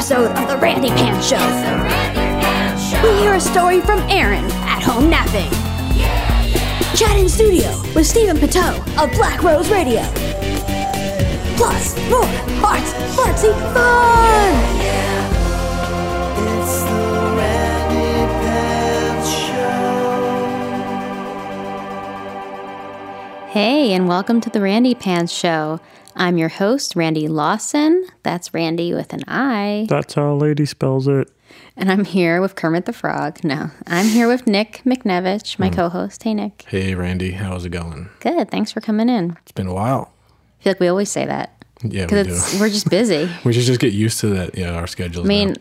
episode of The Randi Pan Show. We hear a story from Erin at home napping. Chat in studio with Stephen Poteau of Black Rose Radio. Plus, more arts, fartsy fun! It's the Randi Pants Show. Hey, and welcome to the Randi Pants Show. I'm your host, Randi Lawson. That's Randi with an I. That's how a lady spells it. And I'm here with Kermit the Frog. No, I'm here with Nick McNevich, my hmm. co host. Hey, Nick. Hey, Randi, how's it going? Good. Thanks for coming in. It's been a while. I feel like we always say that Yeah, we because do. it's we're just busy. We should just get used to that. Yeah, our schedules. I mean,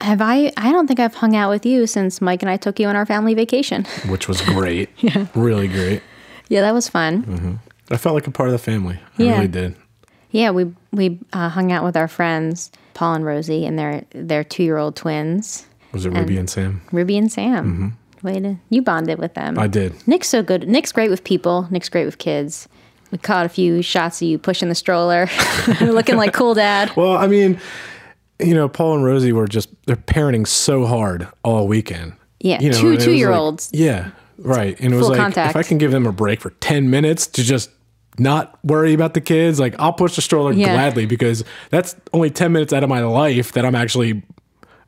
have I? I don't think I've hung out with you since Mike and I took you on our family vacation. which was great. yeah, really great. yeah, that was fun. Mm-hmm. I felt like a part of the family. I Yeah. really did. Yeah, we we uh, hung out with our friends Paul and Rosie and their their two year old twins, Was it Ruby and Sam? Ruby and Sam. Way to you bonded with them. I did. Nick's so good. Nick's great with people. Nick's great with kids. We caught a few shots of you pushing the stroller, looking like cool dad. Well, I mean, you know, Paul and Rosie were just they're parenting so hard all weekend. Yeah, You know, two it was like- two-year-olds. yeah, right. And it was Full like contact. if I can give them a break for ten minutes to just not worry about the kids, like I'll push the stroller Yeah. gladly because that's only ten minutes out of my life that I'm actually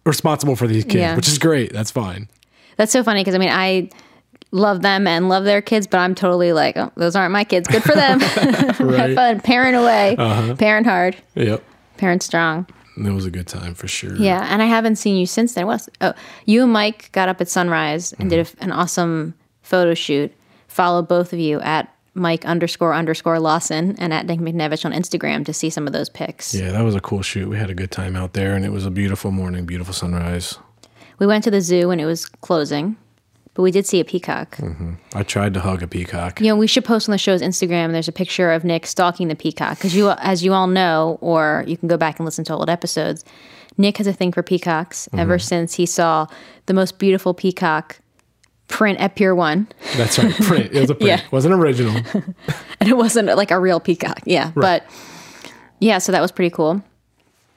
responsible for these kids, Yeah. which is great. That's fine. That's so funny because I mean I love them and love their kids, but I'm totally like, oh, those aren't my kids. Good for them. Have Right. fun. Parent away. Uh-huh. Parent hard. Yep. Parent strong. It was a good time for sure. Yeah, and I haven't seen you since then. What's oh, you and Mike got up at sunrise and did Mm-hmm. a, an awesome photo shoot. Follow both of you at Mike underscore underscore Lawson and at Nick McNevich on Instagram to see some of those pics. Yeah, that was a cool shoot. We had a good time out there, and it was a beautiful morning, beautiful sunrise. We went to the zoo and it was closing, but we did see a peacock. Mm-hmm. I tried to hug a peacock. You know, we should post on the show's Instagram. There's a picture of Nick stalking the peacock because you, as you all know, or you can go back and listen to old episodes. Nick has a thing for peacocks ever mm-hmm. since he saw the most beautiful peacock print at Pier One, That's right, print. It was a print. Yeah. It wasn't original. and it wasn't like a real peacock. Yeah, right. but yeah, so that was pretty cool.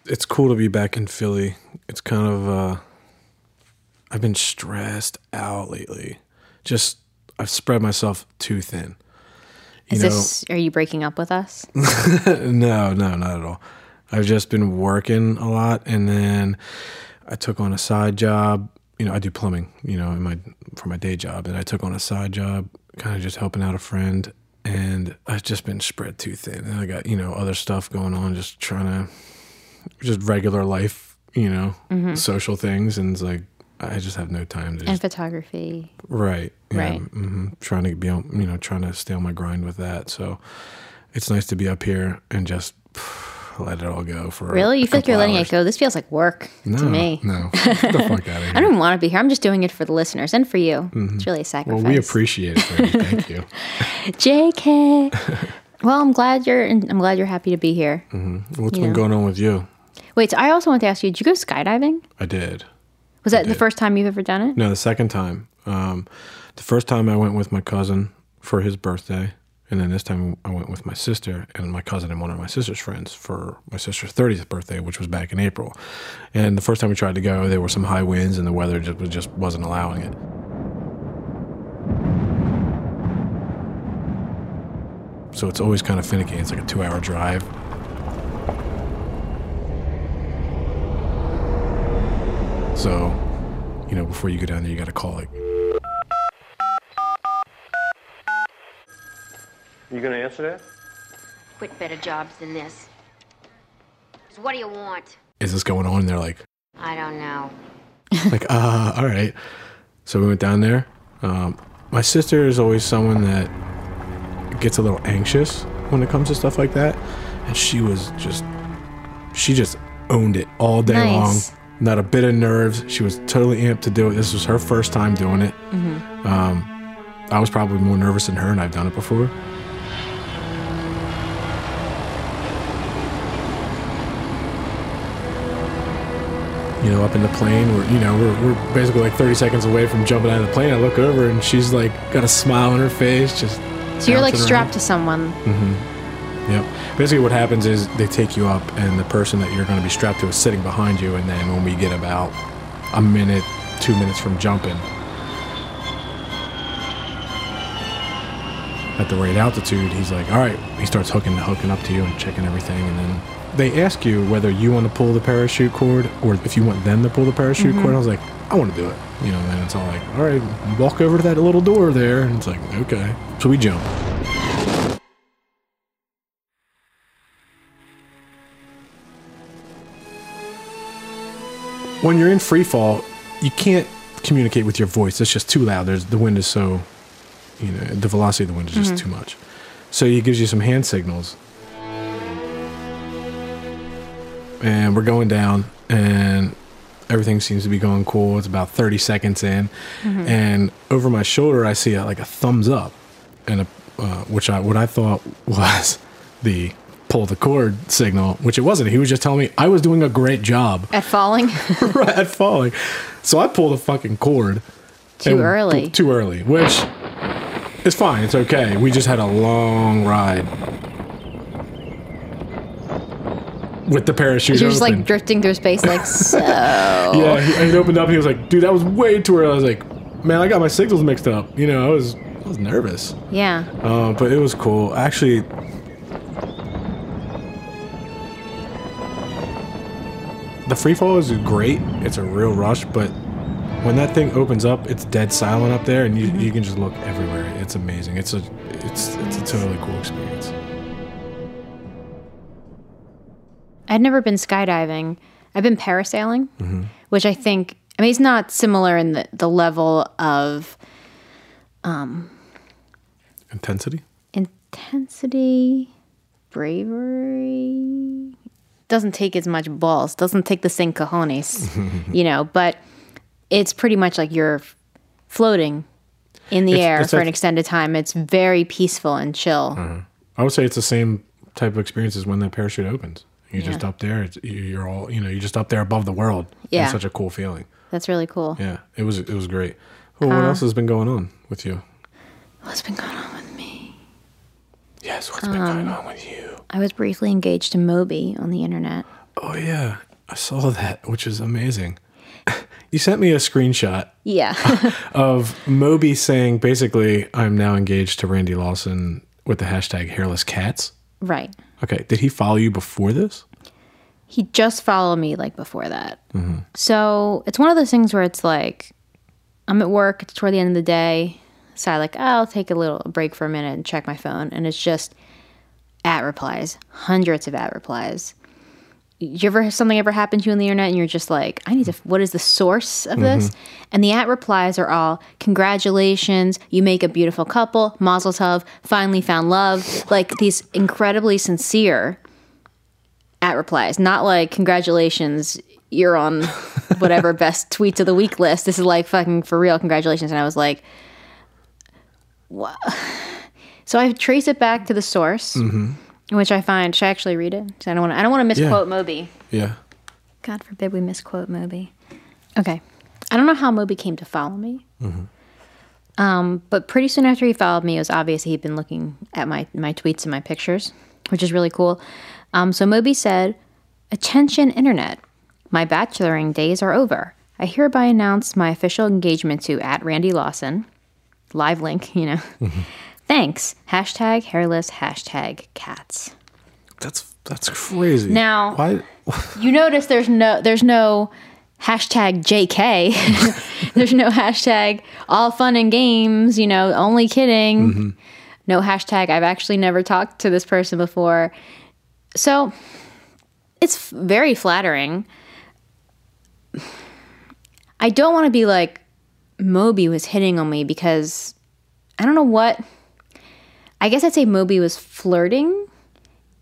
it's cool to be back in Philly. It's kind of uh I've been stressed out lately. Just I've spread myself too thin. You Is know, this? Are you breaking up with us? no, no, not at all. I've just been working a lot, and then I took on a side job. You know, I do plumbing. You know, in my for my day job, and I took on a side job, kind of just helping out a friend. And I've just been spread too thin, and I got you know other stuff going on, just trying to just regular life, you know, social things, and it's like I just have no time to and just photography. Right. Yeah, Right. hmm Trying to be on, you know, trying to stay on my grind with that. So it's nice to be up here and just let it all go for. Really, you feel like you're letting hours. it go? This feels like work No, to me. no, get the fuck out of here. I don't even want to be here. I'm just doing it for the listeners and for you. It's really a sacrifice. well, we appreciate it. Thank you. JK. well, I'm glad you're. I'm glad you're happy to be here. What's Yeah. been going on with you? Wait, so I also want to ask you: Did you go skydiving? I did. Was that the first time you've ever done it? No, the second time. Um, the first time I went with my cousin for his birthday, and then this time I went with my sister and my cousin and one of my sister's friends for my sister's 30th birthday, which was back in April. And the first time we tried to go, there were some high winds and the weather just just wasn't allowing it. So it's always kind of finicky. It's like a two-hour drive. So, you know, before you go down there, you got to call it. You gonna answer that? Quit better jobs than this. So what do you want? Is this going on? And they're like, I don't know. like, uh, all right. So we went down there. Um, my sister is always someone that gets a little anxious when it comes to stuff like that. And she was just, she just owned it all day Nice. long. Not a bit of nerves. She was totally amped to do it. This was her first time doing it. Um, I was probably more nervous than her, and I've done it before. You know, up in the plane. We're, you know, we're, we're basically like 30 seconds away from jumping out of the plane. I look over and she's like got a smile on her face, just. So you're like strapped around. to someone. Mm-hmm. Yep. Basically, what happens is they take you up, and the person that you're going to be strapped to is sitting behind you. And then when we get about a minute, two minutes from jumping, at the right altitude, he's like, "All right." He starts hooking hooking up to you and checking everything, and then they ask you whether you want to pull the parachute cord or if you want them to pull the parachute mm-hmm. cord. I was like, "I want to do it," you know. And it's all like, "All right, walk over to that little door there," and it's like, "Okay." So we jump. When you're in free fall, you can't communicate with your voice. It's just too loud. There's the wind is so you know the velocity of the wind is just mm-hmm. too much so he gives you some hand signals and we're going down and everything seems to be going cool. It's about 30 seconds in and over my shoulder i see a, like a thumbs up and a uh, which i what i thought was the pull the cord signal which it wasn't. He was just telling me i was doing a great job. At falling? Right at falling. So i pulled the fucking cord. Too early. Too early, which is fine. It's okay. We just had a long ride with the parachute. You're just open. like drifting through space, like so. yeah. He, he opened up. and He was like, "Dude, that was way too early." I was like, "Man, I got my signals mixed up." You know, I was I was nervous, Yeah. uh, but it was cool. Actually, the free fall is great. It's a real rush, but when that thing opens up, it's dead silent up there, and you, you can just look everywhere. It's amazing. It's a it's it's a totally cool experience. I'd never been skydiving. I've been parasailing, Mm-hmm. which I think, I mean, it's not similar in the, the level of Intensity. intensity, bravery. Doesn't take as much balls, doesn't take the same cojones, you know, but it's pretty much like you're floating in the It's- air it's for like- an extended time. It's very peaceful and chill. I would say it's the same type of experience as when that parachute opens. You're just up there. It's, you- you're all you know. You're just up there above the world. Yeah. It's such a cool feeling. That's really cool. Yeah, it was it was great. Well, what else has been going on with you? What's been going on with me? Yes, what's been Um, going on with you? I was briefly engaged to Moby on the internet. Oh yeah, I saw that, which is amazing. you sent me a screenshot Yeah. of Moby saying basically, "I'm now engaged to Randi Lawson" with the hashtag hairless cats. right. Okay, did he follow you before this? he just followed me like before that. Mm-hmm. So it's one of those things where it's like I'm at work, it's toward the end of the day. So I like, oh, I'll take a little break for a minute and check my phone. And it's just at replies, hundreds of at replies. You ever something ever happened to you on the internet and you're just like, I need to what is the source of this? Mm-hmm. And the at replies are all congratulations, you make a beautiful couple, mazel tov, finally found love. Like these incredibly sincere at replies, not like congratulations, you're on whatever best tweets of the week list. This is like fucking for real, congratulations. And I was like, what? So I trace it back to the source, mm-hmm. Which I find. Should I actually read it? I don't want. I don't want to misquote Moby. Yeah. God forbid we misquote Moby. Okay. I don't know how Moby came to follow me. Um, but pretty soon after he followed me, it was obvious he'd been looking at my, my tweets and my pictures, which is really cool. Um, so Moby said, Attention, Internet. My bacheloring days are over. I hereby announce my official engagement to at Randi Lawson. Live link, you know. Thanks. Hashtag hairless, hashtag cats. That's that's crazy. Now- why? You notice there's no there's no hashtag JK. there's no hashtag all fun and games, you know, only kidding. Mm-hmm. No hashtag I've actually never talked to this person before. So it's f- very flattering. I don't want to be like Moby was hitting on me because I don't know what I guess I'd say Moby was flirting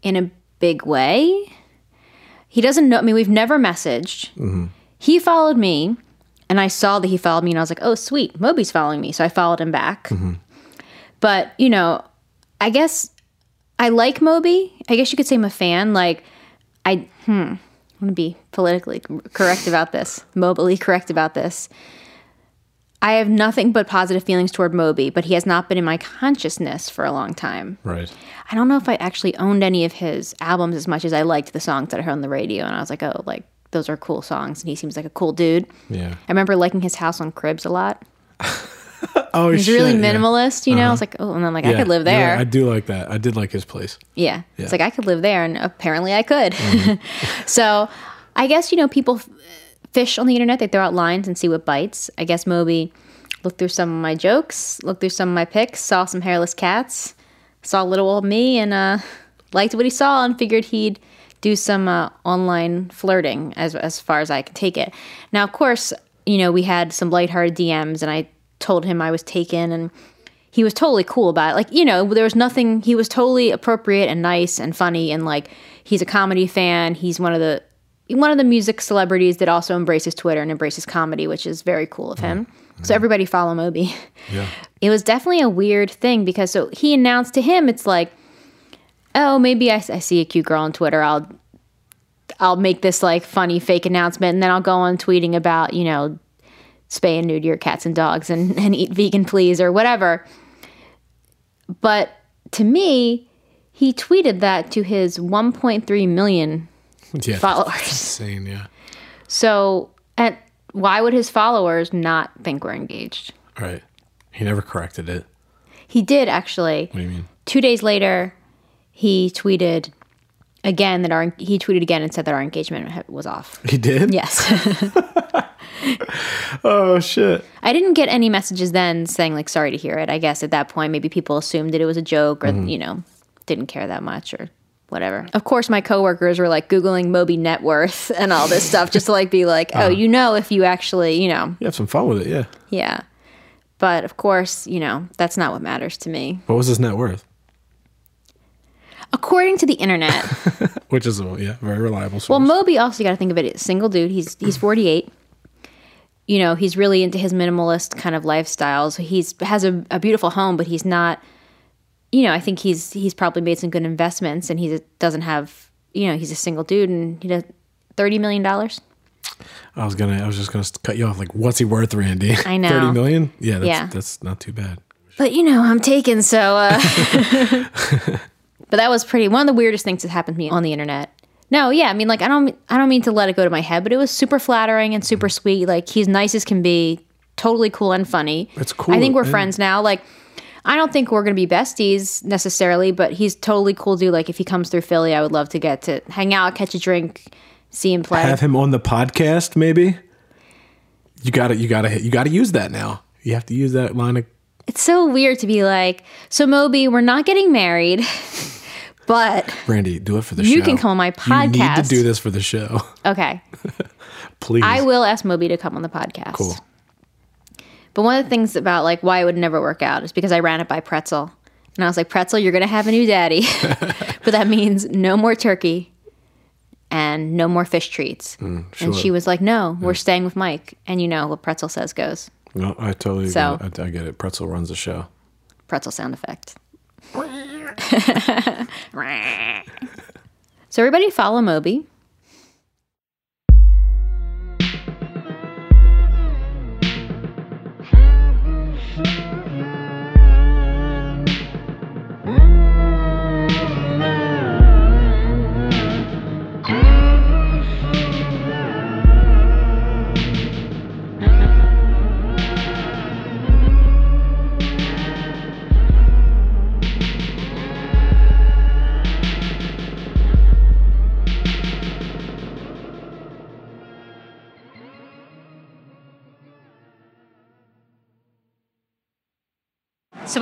in a big way. He doesn't know. I mean, we've never messaged. He followed me, and I saw that he followed me, and I was like, "Oh, sweet, Moby's following me." So I followed him back. But you know, I guess I like Moby. I guess you could say I'm a fan. Like, I hmm, I want to be politically correct about this, mobily correct about this. I have nothing but positive feelings toward Moby, but he has not been in my consciousness for a long time. Right. I don't know if I actually owned any of his albums as much as I liked the songs that I heard on the radio. And I was like, oh, like those are cool songs. And he seems like a cool dude. Yeah. I remember liking his house on Cribs a lot. Oh, He's shit, really yeah. Uh-huh. minimalist, you know? I was like, oh, and I'm like, I could live yeah, there. I do like that. I did like his place. Yeah. Yeah. Mm-hmm. It's like I could live there, and apparently I could. so I guess, you know, people fish on the internet, they throw out lines and see what bites. I guess Moby looked through some of my jokes, looked through some of my pics, saw some hairless cats, saw little old me, and uh, liked what he saw and figured he'd do some uh, online flirting as, as far as I could take it. Now, of course, you know, we had some lighthearted DMs, and I told him I was taken, and he was totally cool about it. Like, you know, there was nothing, he was totally appropriate and nice and funny. And like, he's a comedy fan. He's one of the, one of the music celebrities that also embraces Twitter and embraces comedy, which is very cool of him. So mm-hmm. everybody follow Moby. Yeah. It was definitely a weird thing because so he announced to him, it's like, oh, maybe I, I see a cute girl on Twitter. I'll, I'll make this like funny fake announcement and then I'll go on tweeting about, you know, spay and neuter your cats and dogs and, and eat vegan please or whatever. But to me, he tweeted that to his 1.3 million Yeah. followers. Insane. Yeah. So, and why would his followers not think we're engaged? Right. He never corrected it. He did actually. What do you mean? Two days later, he tweeted again that our he tweeted again and said that our engagement was off. He did? Yes. Oh shit. I didn't get any messages then saying like sorry to hear it. I guess at that point maybe people assumed that it was a joke or mm-hmm. you know didn't care that much or whatever. Of course my coworkers were like googling Moby net worth and all this stuff just to like be like, "Oh, uh-huh. you know if you actually, you know, You have some fun with it, yeah. yeah." But of course, you know, that's not what matters to me. What was his net worth? According to the internet, Which is a yeah, very reliable source. Well, Moby also you got to think of it as single dude. He's he's 48. You know, he's really into his minimalist kind of lifestyle. So he's has a, a beautiful home, but he's not. You know, I think he's he's probably made some good investments, and he doesn't have. You know, he's a single dude, and he does thirty million dollars. I was gonna I was just gonna cut you off. Like, what's he worth, Randi? I know. Thirty million? Yeah, that's Yeah. that's not too bad. But you know, I'm taken. So, uh, but that was pretty. One of the weirdest things that happened to me on the internet. No, yeah, I mean, like I don't, I don't mean to let it go to my head, but it was super flattering and super sweet. Like he's nice as can be, totally cool and funny. It's cool, I think we're friends now. Like, I don't think we're gonna be besties necessarily, but he's totally cool dude. Like if he comes through Philly, I would love to get to hang out, catch a drink, see him play. Have him on the podcast, maybe. You gotta you gotta you gotta use that now. You have to use that line of it's so weird to be like, so Moby, we're not getting married, but Randi, do it for the show. You can come on my podcast. You need to do this for the show. okay. Please. I will ask Moby to come on the podcast. Cool. But one of the things about like why it would never work out is because I ran it by Pretzel. And I was like, Pretzel, you're gonna have a new daddy. but that means no more turkey and no more fish treats. And Mm, sure. she was like, No, we're staying with Mike. And you know what Pretzel says goes. No, I totally So- get it. I, I get it. Pretzel runs the show. Pretzel sound effect. so everybody follow Moby.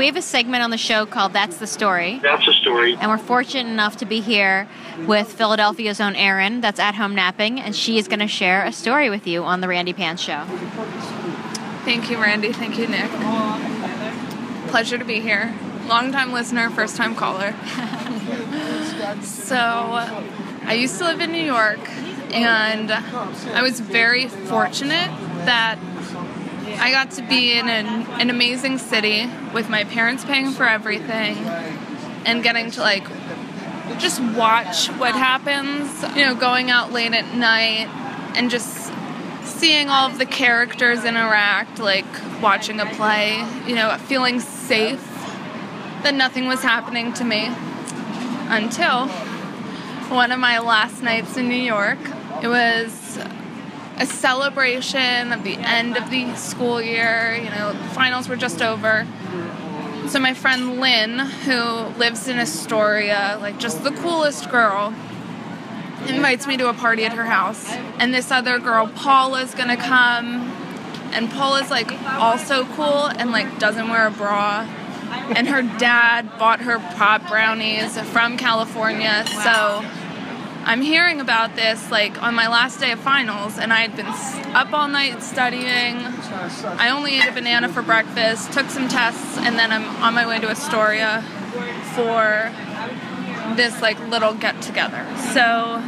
We have a segment on the show called That's the Story. That's the story. And we're fortunate enough to be here with Philadelphia's own Erin, that's at home napping, and she is going to share a story with you on the Randi Pants Show. Thank you, Randy. Thank you, Nick. Pleasure to be here. Long time listener, first time caller. so, I used to live in New York, and I was very fortunate that I got to be in an, an amazing city with my parents paying for everything and getting to like just watch what happens, you know, going out late at night and just seeing all of the characters interact, like watching a play, you know, feeling safe that nothing was happening to me until one of my last nights in New York. It was a celebration of the end of the school year, you know, finals were just over. So my friend Lynn, who lives in Astoria, like just the coolest girl, invites me to a party at her house. And this other girl, Paula's gonna come. And Paula's like also cool and like doesn't wear a bra. And her dad bought her pop brownies from California. So I'm hearing about this like on my last day of finals, and I had been up all night studying. I only ate a banana for breakfast, took some tests, and then I'm on my way to Astoria for this like little get together. So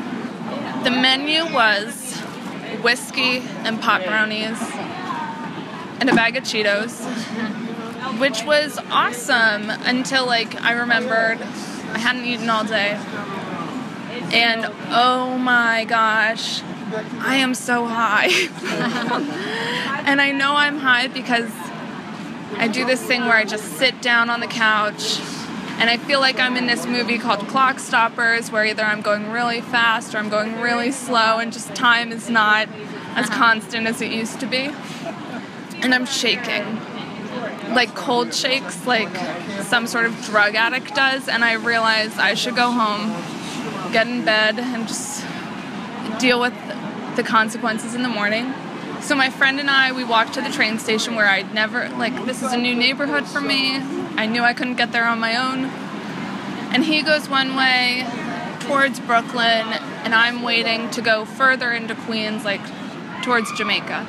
the menu was whiskey and pot brownies and a bag of Cheetos, which was awesome until like I remembered I hadn't eaten all day. And oh my gosh, I am so high. and I know I'm high because I do this thing where I just sit down on the couch and I feel like I'm in this movie called Clock Stoppers where either I'm going really fast or I'm going really slow and just time is not as uh-huh. constant as it used to be. And I'm shaking. Like cold shakes, like some sort of drug addict does, and I realize I should go home, get in bed, and just deal with the consequences in the morning. So my friend and I, we walked to the train station where I'd never like this is a new neighborhood for me. I knew I couldn't get there on my own. And he goes one way towards Brooklyn and I'm waiting to go further into Queens like towards Jamaica.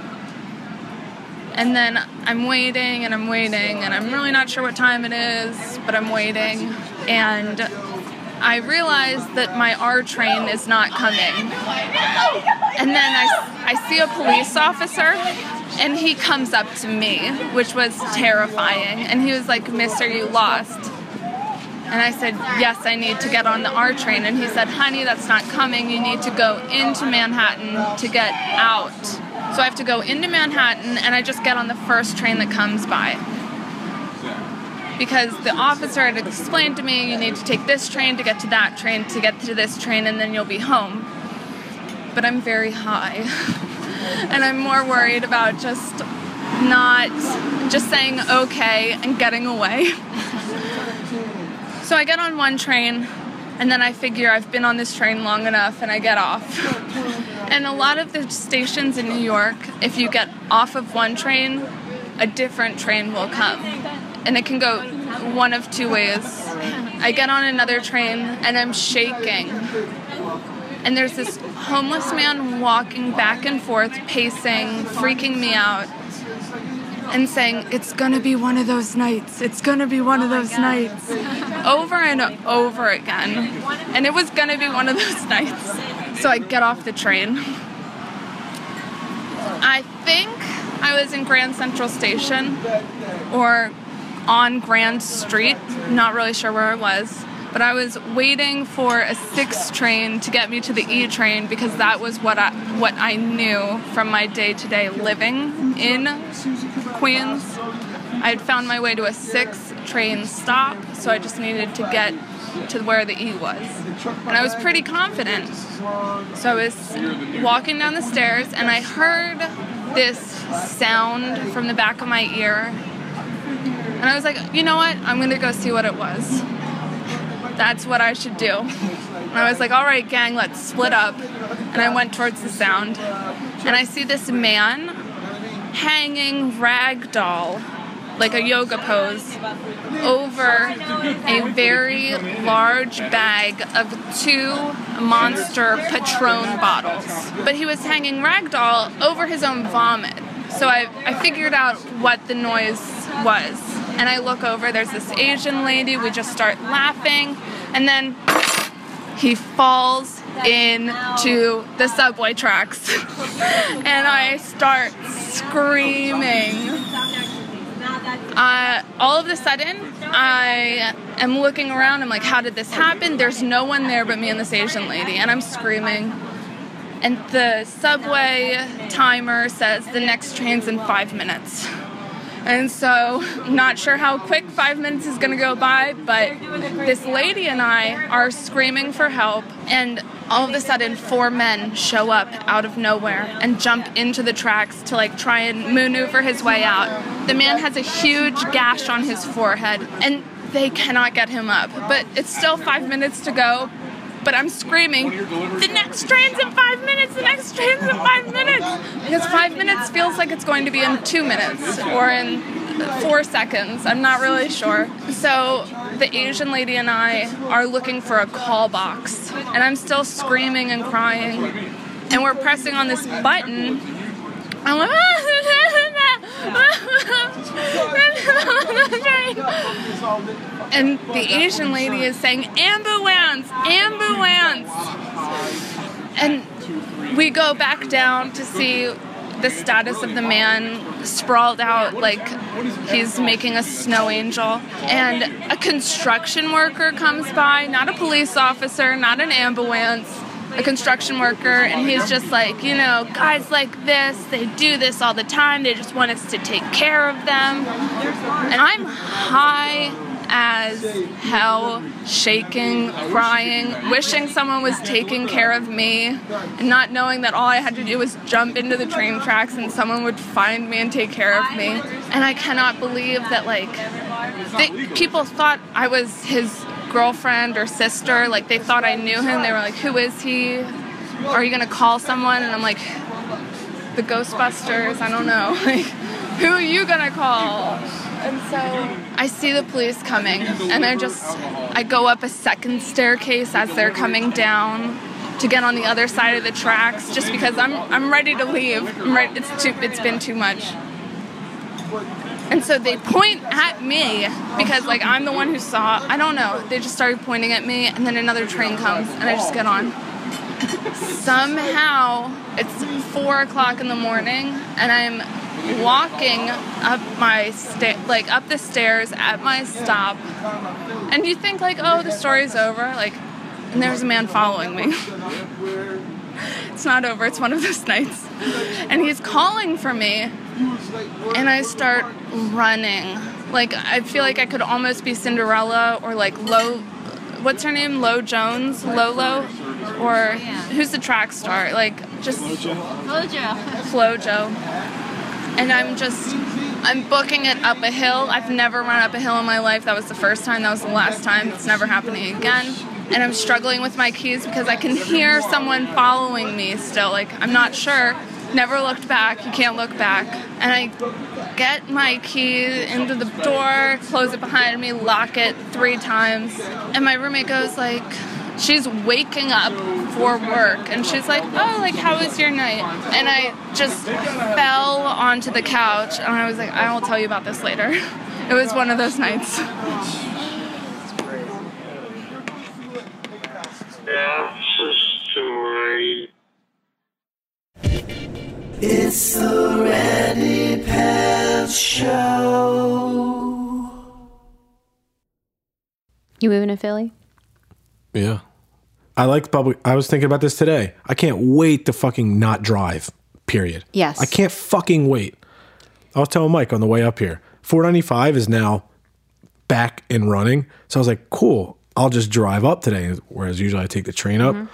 And then I'm waiting and I'm waiting and I'm really not sure what time it is, but I'm waiting and I realize that my R train is not coming. And then I, I see a police officer and he comes up to me, which was terrifying. And he was like, Mister, you lost? And I said, Yes, I need to get on the R train. And he said, Honey, that's not coming. You need to go into Manhattan to get out. So I have to go into Manhattan and I just get on the first train that comes by because the officer had explained to me you need to take this train to get to that train to get to this train and then you'll be home. But I'm very high. and I'm more worried about just not just saying okay and getting away. so I get on one train and then I figure I've been on this train long enough and I get off. and a lot of the stations in New York, if you get off of one train, a different train will come. And it can go one of two ways. I get on another train and I'm shaking. And there's this homeless man walking back and forth, pacing, freaking me out, and saying, It's gonna be one of those nights. It's gonna be one of those nights. Over and over again. And it was gonna be one of those nights. So I get off the train. I think I was in Grand Central Station or on Grand Street. Not really sure where I was. But I was waiting for a six train to get me to the E train because that was what I what I knew from my day-to-day living in Queens. I had found my way to a six train stop, so I just needed to get to where the E was. And I was pretty confident. So I was walking down the stairs and I heard this sound from the back of my ear. And I was like, you know what? I'm gonna go see what it was. That's what I should do. And I was like, all right, gang, let's split up. And I went towards the sound. And I see this man hanging ragdoll, like a yoga pose, over a very large bag of two monster Patron bottles. But he was hanging ragdoll over his own vomit. So I, I figured out what the noise was. And I look over, there's this Asian lady, we just start laughing, and then he falls into the subway tracks. and I start screaming. Uh, all of a sudden, I am looking around. I'm like, how did this happen? There's no one there but me and this Asian lady, and I'm screaming. and the subway timer says the next train's in five minutes. And so, not sure how quick five minutes is gonna go by, but this lady and I are screaming for help, and all of a sudden, four men show up out of nowhere and jump into the tracks to like try and maneuver his way out. The man has a huge gash on his forehead, and they cannot get him up. But it's still five minutes to go, but I'm screaming, the next train's in five minutes, the next train's in five minutes. Because five minutes feels like it's going to be in two minutes or in four seconds. I'm not really sure. So the Asian lady and I are looking for a call box, and I'm still screaming and crying. And we're pressing on this button. I'm like, and the Asian lady is saying, ambulance, ambulance. And we go back down to see the status of the man sprawled out like he's making a snow angel. And a construction worker comes by, not a police officer, not an ambulance, a construction worker, and he's just like, you know, guys like this, they do this all the time, they just want us to take care of them. And I'm high as hell, shaking, crying, wishing someone was taking care of me, and not knowing that all I had to do was jump into the train tracks and someone would find me and take care of me. And I cannot believe that, like, people thought I was his girlfriend or sister. Like, they thought I knew him. They were like, Who is he? Are you gonna call someone? And I'm like, The Ghostbusters. I don't know. Like, who are you gonna call? And so I see the police coming, and I just I go up a second staircase as they're coming down to get on the other side of the tracks, just because I'm I'm ready to leave. I'm right. It's too. It's been too much. And so they point at me because like I'm the one who saw. I don't know. They just started pointing at me, and then another train comes, and I just get on. Somehow it's four o'clock in the morning, and I'm walking up my sta- like up the stairs at my stop, and you think like, oh, the story's over, like, and there's a man following me. it's not over. It's one of those nights, and he's calling for me, and I start running. Like I feel like I could almost be Cinderella or like Lo. What's her name? Lo Jones, Lolo, or who's the track star? Like just Flojo. And I'm just, I'm booking it up a hill. I've never run up a hill in my life. That was the first time. That was the last time. It's never happening again. And I'm struggling with my keys because I can hear someone following me still. Like, I'm not sure. Never looked back. You can't look back. And I get my key into the door, close it behind me, lock it three times. And my roommate goes like, she's waking up for work and she's like oh like how was your night and i just fell onto the couch and i was like i will tell you about this later it was one of those nights That's a story. It's the Randi Pants Show. You moving to Philly? Yeah. I like public. I was thinking about this today. I can't wait to fucking not drive. Period. Yes. I can't fucking wait. I was telling Mike on the way up here. 495 is now back and running. So I was like, cool. I'll just drive up today. Whereas usually I take the train up. Mm-hmm.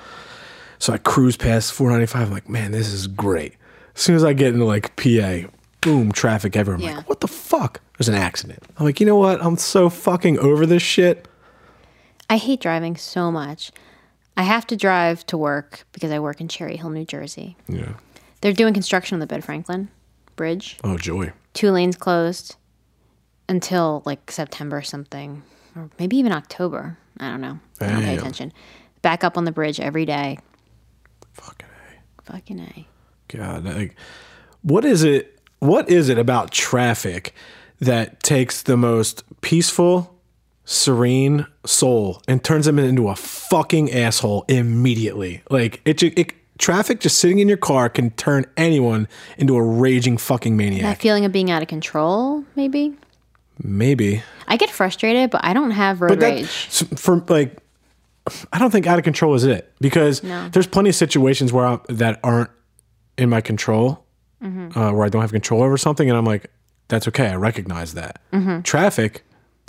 So I cruise past 495. I'm like, man, this is great. As soon as I get into like PA, boom, traffic everywhere. I'm Yeah. like, what the fuck? There's an accident. I'm like, you know what? I'm so fucking over this shit. I hate driving so much. I have to drive to work because I work in Cherry Hill, New Jersey. Yeah. They're doing construction on the Ben Franklin Bridge. Oh, joy. Two lanes closed until like September or something, or maybe even October. I don't know. I don't pay attention. Back up on the bridge every day. Fucking A. Fucking A. God, like, what is it? What is it about traffic that takes the most peaceful, serene soul and turns them into a fucking asshole immediately? Like it, it traffic just sitting in your car can turn anyone into a raging fucking maniac. That feeling of being out of control, maybe. Maybe, I get frustrated, but I don't have road but that rage. for like I don't think out of control is it because No. there's plenty of situations where I'm, that aren't in my control, Mm-hmm. uh, where I don't have control over something, and I'm like, that's okay. I recognize that. Mm-hmm. Traffic,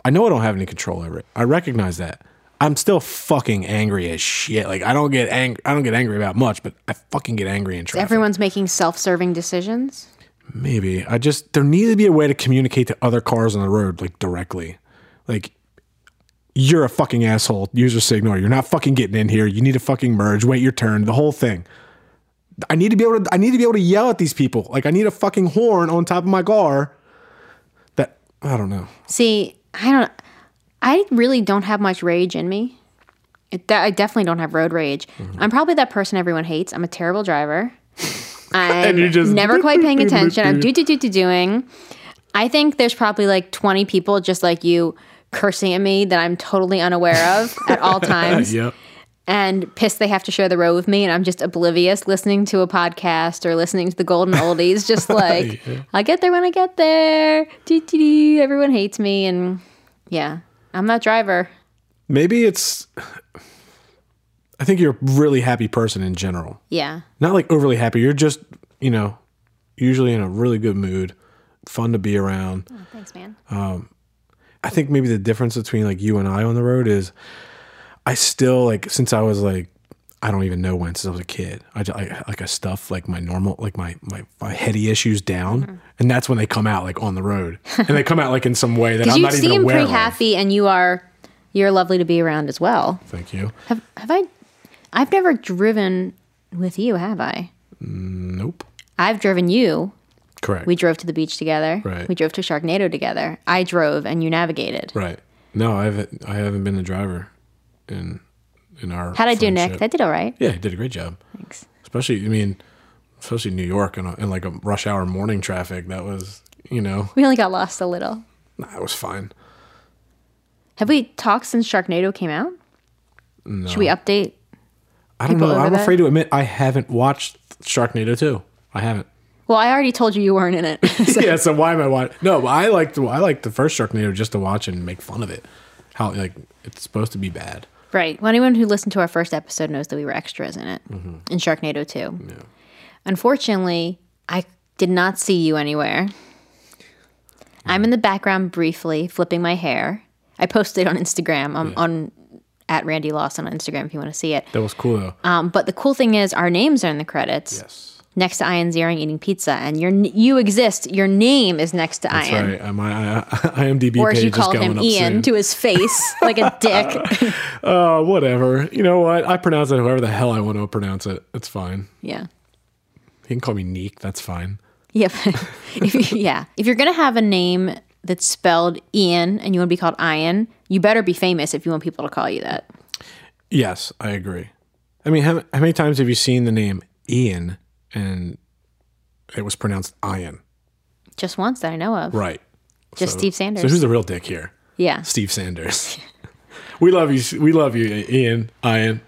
I know I don't have any control over it. I recognize that. I'm still fucking angry as shit. Like I don't get angry. I don't get angry about much, but I fucking get angry in traffic. Everyone's making self-serving decisions. Maybe I just there needs to be a way to communicate to other cars on the road like directly, like. You're a fucking asshole. Use your signal. You're not fucking getting in here. You need to fucking merge. Wait your turn. The whole thing. I need to be able to. I need to be able to yell at these people. Like I need a fucking horn on top of my car. That I don't know. See, I don't. I really don't have much rage in me. It, I definitely don't have road rage. Mm-hmm. I'm probably that person everyone hates. I'm a terrible driver. I'm you just- never quite paying attention. I'm do do do do doing. I think there's probably like 20 people just like you cursing at me that I'm totally unaware of at all times. Yep. and pissed they have to share the row with me and I'm just oblivious listening to a podcast or listening to the golden oldies just like I'll get there when I get there Doo, doo, doo. everyone hates me and yeah I'm that driver Maybe it's. I think you're a really happy person in general. yeah Not like overly happy. You're just you know, usually in a really good mood, fun to be around. thanks man I think maybe the difference between like you and I on the road is I still like since I was like I don't even know when since I was a kid. I, ju- I like I stuff like my normal like my my, my heady issues down, Mm-hmm. and that's when they come out like on the road, and they come out like in some way that I'm you not even seem aware pretty of. happy and you are you're lovely to be around as well Thank you. have, have I I've never driven with you have I Nope. I've driven you Correct. we drove to the beach together Right. we drove to Sharknado together I drove and you navigated right. No, I haven't. I haven't been the driver in in our. how'd I do Nick. I did all right Yeah, you did a great job. thanks Especially, I mean, especially New York and in like a rush hour morning traffic. That was, you know, We only got lost a little. nah, it was fine. Have we talked since Sharknado came out? No. Should we update? I don't know. I'm that? afraid to admit I haven't watched Sharknado 2. I haven't. Well, I already told you you weren't in it. yeah, so why am I watching? No, but I like the I like the first Sharknado just to watch and make fun of it. How like it's supposed to be bad. right. Well, anyone who listened to our first episode knows that we were extras in it Mm-hmm. in Sharknado 2. Yeah. Unfortunately, I did not see you anywhere. I'm in the background briefly flipping my hair. I posted on Instagram um, on at Randi Lawson on Instagram if you want to see it. That was cool though. Um, but the cool thing is our names are in the credits. yes. next to Ian Ziering eating pizza, and your you exist. Your name is next to That's Ian. right. Uh, My uh, IMDb Or page you is called him, Ian, soon. to his face like a dick. Oh, whatever. You know what? I pronounce it however the hell I want to pronounce it. It's fine. yeah, You can call me Neek. That's fine. yeah, if you, yeah. If you're gonna have a name that's spelled Ian and you want to be called Ian, you better be famous if you want people to call you that. Yes, I agree. I mean, how, how many times have you seen the name Ian and it was pronounced Ian? Just once that I know of. Right. Just Steve Sanders. So who's the real dick here? yeah, Steve Sanders. we love you. We love you, Ian. Ian.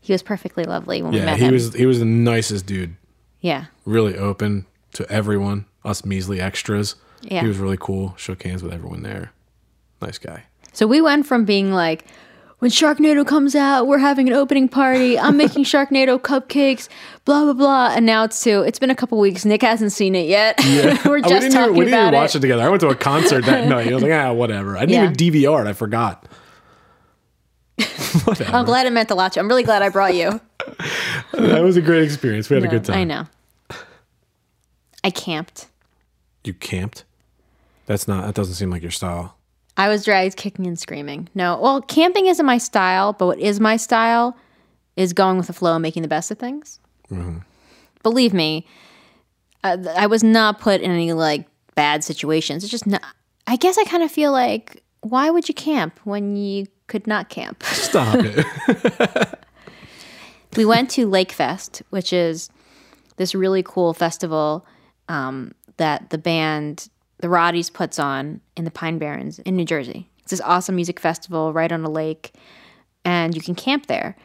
he was perfectly lovely when we Yeah, met he him. was. He was the nicest dude. yeah, Really open to everyone. Us measly extras. Yeah. He was really cool. Shook hands with everyone there. Nice guy. So we went from being like, when Sharknado comes out, we're having an opening party. I'm making Sharknado cupcakes, blah blah blah. And now it's to it's been a couple weeks. Nick hasn't seen it yet. Yeah. we're Oh, we just didn't, talking even, we didn't about even watch it. it together. I went to a concert that night. I was like, ah, whatever. I didn't Yeah. even DVR it. I forgot. I'm glad it meant a lot to. I'm really glad I brought you. that was a great experience. We had a good time. I know. I camped. You camped? That's not. That doesn't seem like your style. I was dragged kicking and screaming. No, well, camping isn't my style, but what is my style is going with the flow and making the best of things. Mm-hmm. Believe me, uh, I was not put in any like bad situations. It's just not. I guess I kind of feel like, why would you camp when you could not camp? Stop it. we went to Lake Fest, which is this really cool festival um, that the band The Roddies puts on in the Pine Barrens in New Jersey. It's this awesome music festival right on a lake, and you can camp there.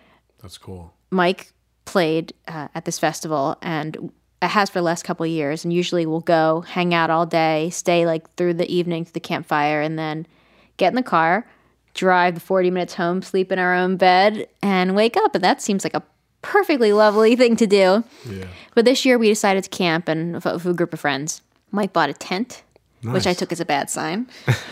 That's cool. Mike played uh, at this festival and it has for the last couple of years and usually we'll go hang out all day stay like through the evening to the campfire and then get in the car drive the 40 minutes home, sleep in our own bed, and wake up. And that seems like a perfectly lovely thing to do. Yeah. But this year we decided to camp and with a group of friends. Mike bought a tent, which I took as a bad sign.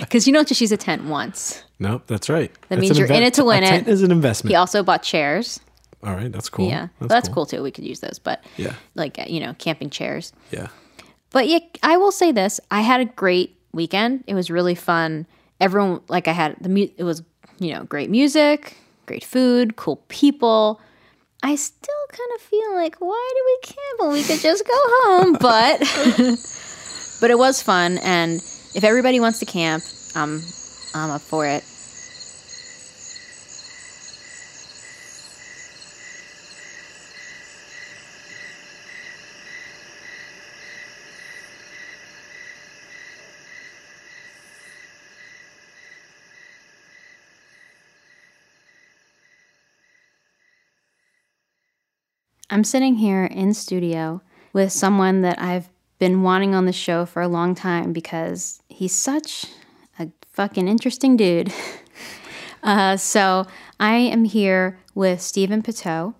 Because you don't just use a tent once. Nope, that's right. That means you're in it to win a it. tent is an investment. He also bought chairs. All right, that's cool. Yeah. That's, that's cool. too. We could use those, but Yeah. like, you know, camping chairs. Yeah. But yeah, I will say this: I had a great weekend. It was really fun. Everyone, like, I had the mu- it was you know great music, great food, cool people. I still kind of feel like why do we camp when we could just go home? But but it was fun, and if everybody wants to camp, I'm I'm up for it. I'm sitting here in studio with someone that I've been wanting on the show for a long time because he's such a fucking interesting dude. Uh, so I am here with Stephen Poteau.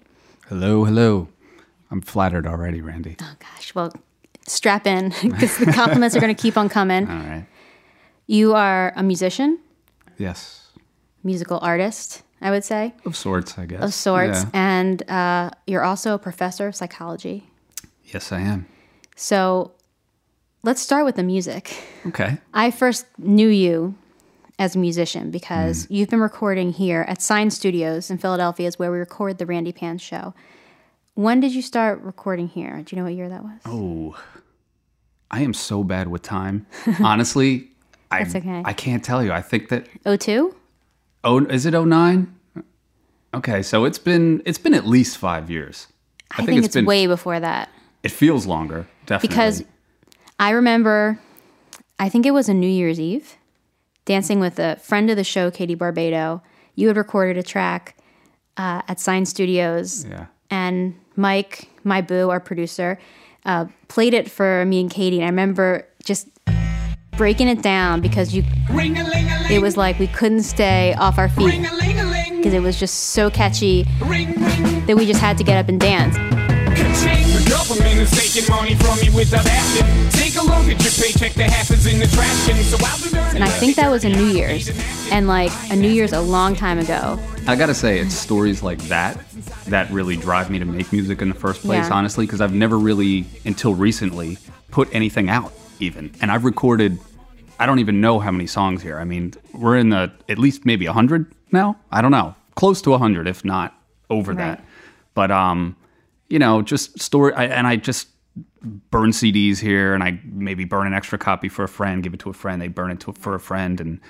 Hello, hello. I'm flattered already, Randi. Oh gosh, well, strap in because the compliments are going to keep on coming. All right. You are a musician, Yes. musical artist, I would say, Of sorts, I guess. of sorts, Yeah. and uh, you're also a professor of psychology. Yes, I am. So let's start with the music. Okay. I first knew you as a musician because mm. you've been recording here at Sign Studios in Philadelphia, is where we record the Randi Pan show. When did you start recording here? Do you know what year that was? Oh, I am so bad with time. Honestly, I, okay. I can't tell you. I think that Oh two? oh, is it 09? Okay, so it's been it's been at least five years. I, think, it's, been way before that It feels longer, definitely. because I remember, I think it was a New Year's Eve, dancing with a friend of the show, Katie Barbado. You had recorded a track uh, at Sign Studios. yeah, and Mike, my boo, our producer, uh, played it for me and Katie. And I remember just breaking it down because you, it was like we couldn't stay off our feet because it was just so catchy that we just had to get up and dance. The government is taking money from me without asking. Take a look at your paycheck, the half is in the trash can. So I've been earning And I think that was a New Year's, and like a New Year's a long time ago. I gotta say, it's stories like that that really drive me to make music in the first place, Yeah. honestly, because I've never really, until recently, put anything out, even. And I've recorded, I don't even know how many songs here. I mean, we're in the, at least maybe 100 now? I don't know. Close to 100, if not over Right. that. But, um, you know, just story, I, and I just burn CDs here, and I maybe burn an extra copy for a friend, give it to a friend, they burn it to, for a friend, and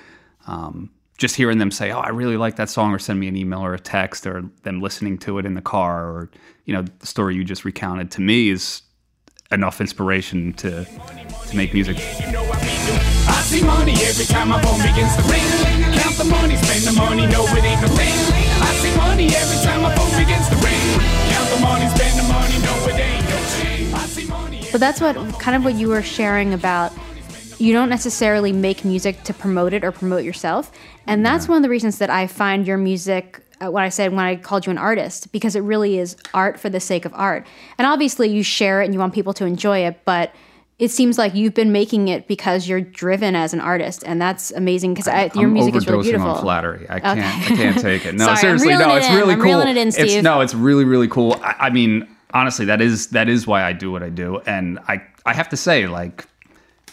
um, just hearing them say, "Oh, I really like that song," or send me an email or a text, or them listening to it in the car, or you know, the story you just recounted to me is enough inspiration to to make music. I. See money every time my phone begins to ring. Count the money, spend the money, no it ain't thing. I see money every time my phone begins to ring. Count the money, spend the money, no it ain't no thing. I see money. But that's what kind of what you were sharing about. You don't necessarily make music to promote it or promote yourself, and that's one of the reasons that I find your music. Uh, what I said when I called you an artist, because it really is art for the sake of art. And obviously, you share it and you want people to enjoy it, but it seems like you've been making it because you're driven as an artist, and that's amazing. Because your I'm music is really beautiful. on flattery. I can't. I can't take it. No, Sorry, seriously, no. It's in. really I'm cool. it in, It's no, it's really really cool. I, I mean, honestly, that is that is why I do what I do, and I I have to say, like,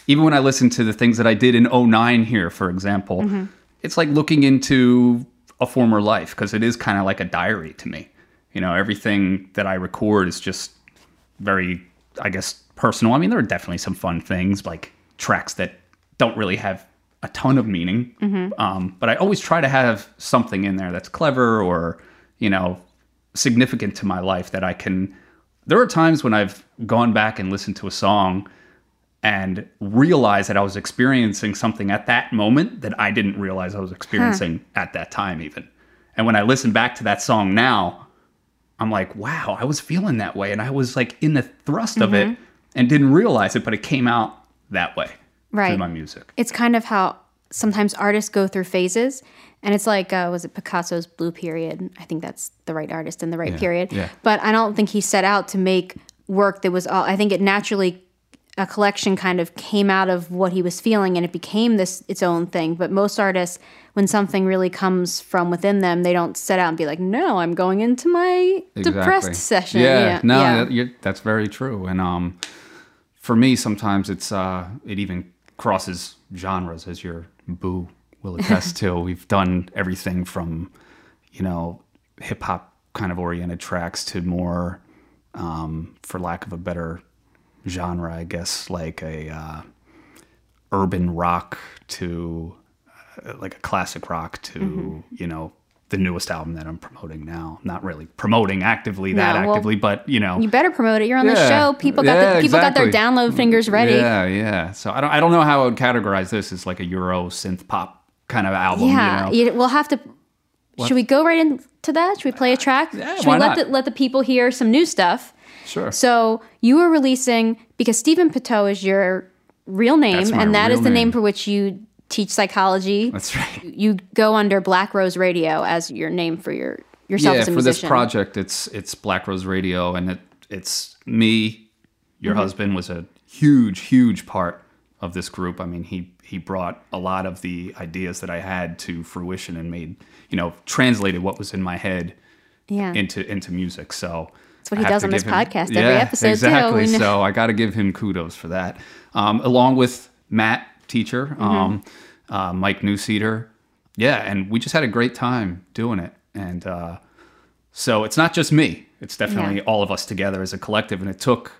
even when I listen to the things that I did in 09 here, for example, Mm-hmm. it's like looking into a former life because it is kind of like a diary to me. You know, everything that I record is just very, I guess, personal. I mean, there are definitely some fun things like tracks that don't really have a ton of meaning. Um, but I always try to have something in there that's clever or, you know, significant to my life that I can. There are times when I've gone back and listened to a song and realized that I was experiencing something at that moment that I didn't realize I was experiencing at that time, even. And when I listen back to that song now, I'm like, wow, I was feeling that way. And I was like in the thrust of Mm-hmm. it and didn't realize it, but it came out that way Right. through my music. it's kind of how sometimes artists go through phases, and it's like uh, was it Picasso's blue period? I think that's the right artist in the right Yeah, period. yeah. But I don't think he set out to make work that was all. I think it naturally a collection kind of came out of what he was feeling and it became this its own thing but most artists when something really comes from within them they don't set out and be like no i'm going into my depressed session Yeah, no, yeah. that- that's very true. And um, for me, sometimes it's uh, it even crosses genres, as your boo will attest to. We've done everything from, you know, hip hop kind of oriented tracks to more, um, for lack of a better genre, I guess, like a uh, urban rock to uh, like a classic rock to Mm-hmm. you know the newest album that I'm promoting now. Not really promoting actively that No, well, actively, but you know. you better promote it you're on the show people got Yeah, the, people got their download fingers ready Yeah, yeah. So I don't I don't know how I would categorize this as like a Euro synth pop kind of album. yeah You know? we'll have to should we go right into that should we play a uh, track Yeah, should why we let not? the, let the people hear some new stuff Sure. So you were releasing because Stephen Poteau is your real name, and that is the name name. for which you teach psychology. That's right. You go under Black Rose Radio as your name for your yourself yeah, as a for this project, it's it's Black Rose Radio, and it it's me. Your Mhm. husband was a huge, huge part of this group. I mean, he he brought a lot of the ideas that I had to fruition and made you know translated what was in my head Yeah. into into music. So That's what he does on this him- podcast every episode, exactly. Know. So I got to give him kudos for that, um, along with Matt, teacher, Mm-hmm. um, uh, Mike Newseater. Yeah, and we just had a great time doing it, and uh, so it's not just me; it's definitely Yeah. all of us together as a collective, and it took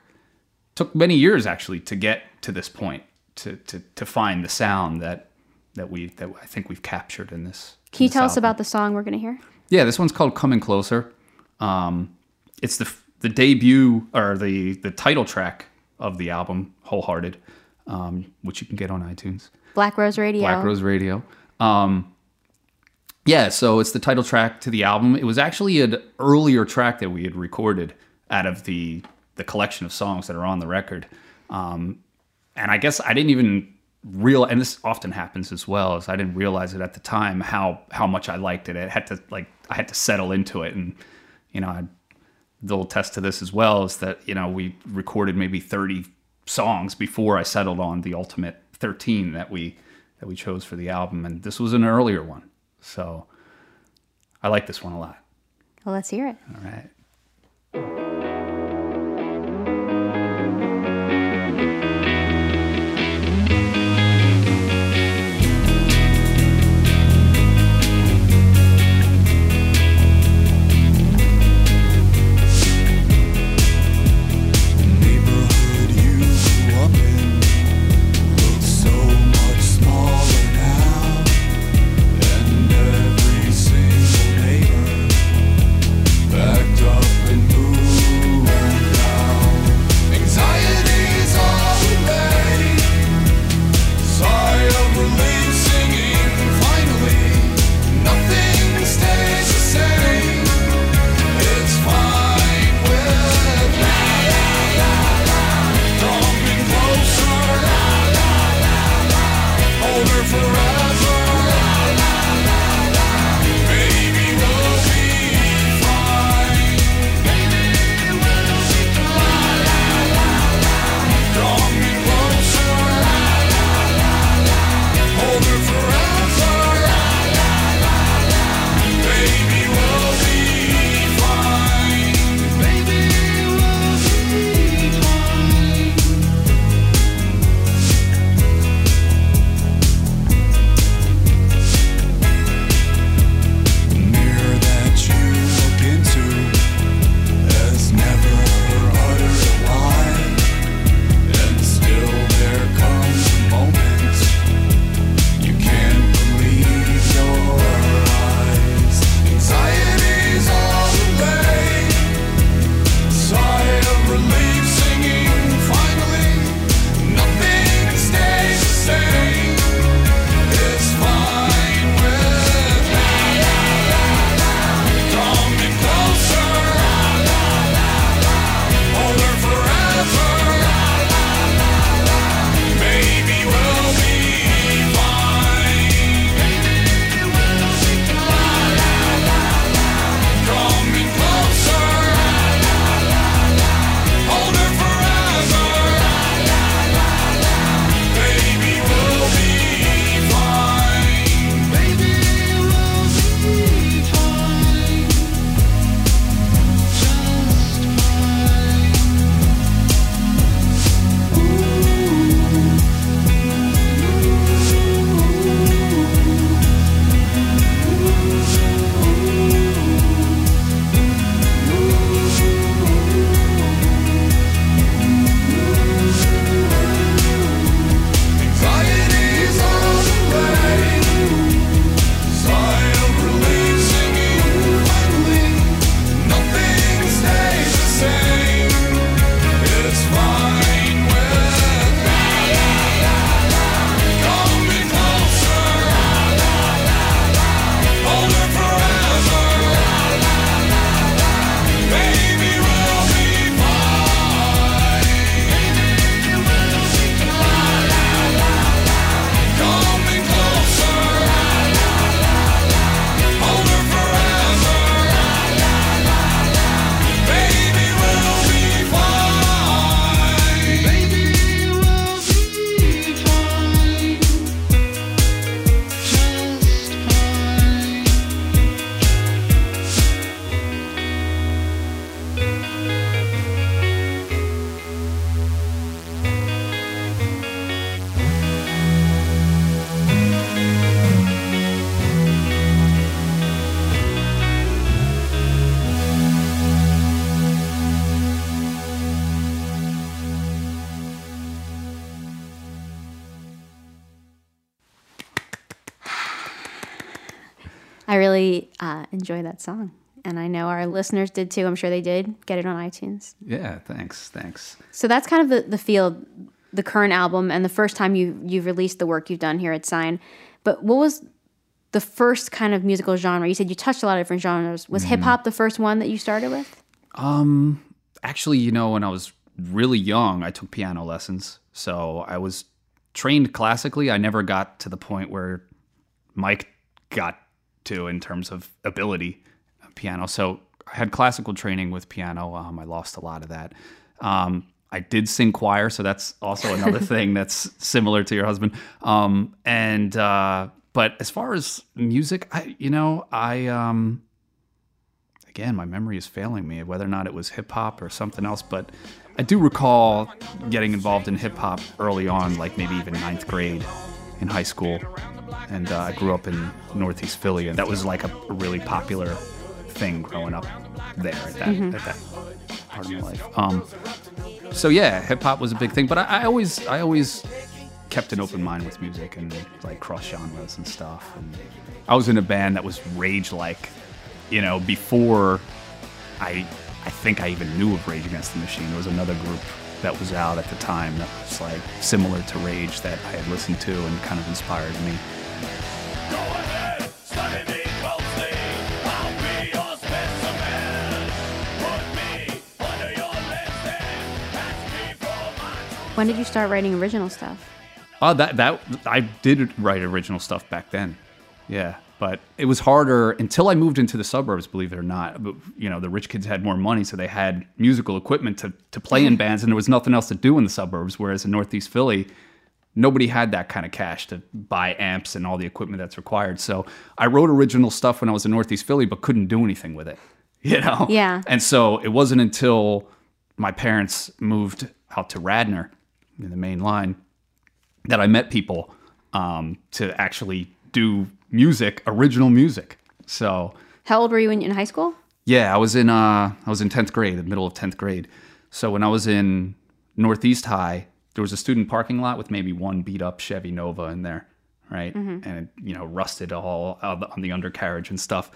took many years actually to get to this point to to to find the sound that that we that I think we've captured in this. Can you this tell us about the song we're going to hear? Yeah, this one's called "Coming Closer." Um, it's the the debut or the the title track of the album, "Wholehearted," um, which you can get on iTunes. Black Rose Radio. Black Rose Radio. Um, yeah, so it's the title track to the album. It was actually an earlier track that we had recorded out of the the collection of songs that are on the record. Um, and I guess I didn't even real and this often happens as well is I didn't realize it at the time how how much I liked it. I had to like I had to settle into it and you know I they'll attest to this as well is that you know we recorded maybe 30 songs before I settled on the ultimate 13 that we that we chose for the album and this was an earlier one. So I like this one a lot. Well, let's hear it. all right song. And I know our listeners did too. I'm sure they did get it on iTunes. Yeah, thanks, thanks. So that's kind of the, the feel, the current album, and the first time you you've released the work you've done here at Sign. But what was the first kind of musical genre? You said you touched a lot of different genres. Was hip hop the first one that you started with? Um, actually, you know, when I was really young, I took piano lessons. So I was trained classically. I never got to the point where Mike got to in terms of ability piano. So I had classical training with piano. Um, I lost a lot of that. Um, I did sing choir, so that's also another thing that's similar to your husband. Um, and uh, but as far as music, I you know I um, again, my memory is failing me whether or not it was hip hop or something else. But I do recall getting involved in hip hop early on, like maybe even ninth grade in high school. And uh, I grew up in Northeast Philly, and that was like a, a really popular thing growing up there at that, Mhm. at that part of my life. Um, so yeah, hip hop was a big thing, but I, I always, I always kept an open mind with music and like cross genres and stuff. And I was in a band that was rage like, you know, before I I think I even knew of Rage Against the Machine. There was another group that was out at the time that was like similar to Rage that I had listened to and kind of inspired me. When did you start writing original stuff? Oh, that that I did write original stuff back then. Yeah, but it was harder until I moved into the suburbs. Believe it or not, but you know the rich kids had more money, so they had musical equipment to to play in mm-hmm. bands, and there was nothing else to do in the suburbs. Whereas in Northeast Philly, nobody had that kind of cash to buy amps and all the equipment that's required. So I wrote original stuff when I was in Northeast Philly, but couldn't do anything with it. You know? Yeah. And so it wasn't until my parents moved out to Radnor in the main line that I met people um, to actually do music, original music. So How old were you in, in high school? yeah, I was in uh, I was in tenth grade, the middle of tenth grade. So when I was in Northeast High, there was a student parking lot with maybe one beat up Chevy Nova in there, right? Mhm. And it, you know, rusted all on the undercarriage and stuff.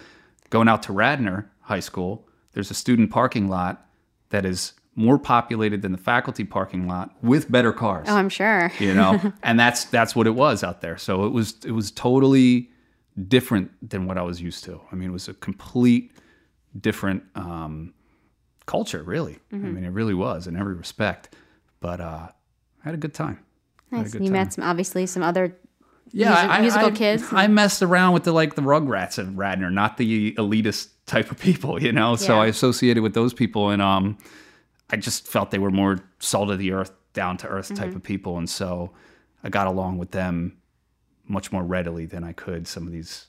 Going out to Radnor High School, there's a student parking lot that is more populated than the faculty parking lot with better cars Oh, I'm sure. you know and that's that's what it was out there so it was it was totally different than what i was used to i mean it was a complete different um culture really i Mhm. mean it really was in every respect but uh i had a good time I Nice. good You time. met some obviously some other yeah, music- I, musical I, kids. I messed around with the like the Rugrats of Radnor, not the elitist type of people, you know. So I associated with those people, and um, I just felt they were more salt of the earth, down to earth type Mhm. of people, and so I got along with them much more readily than I could some of these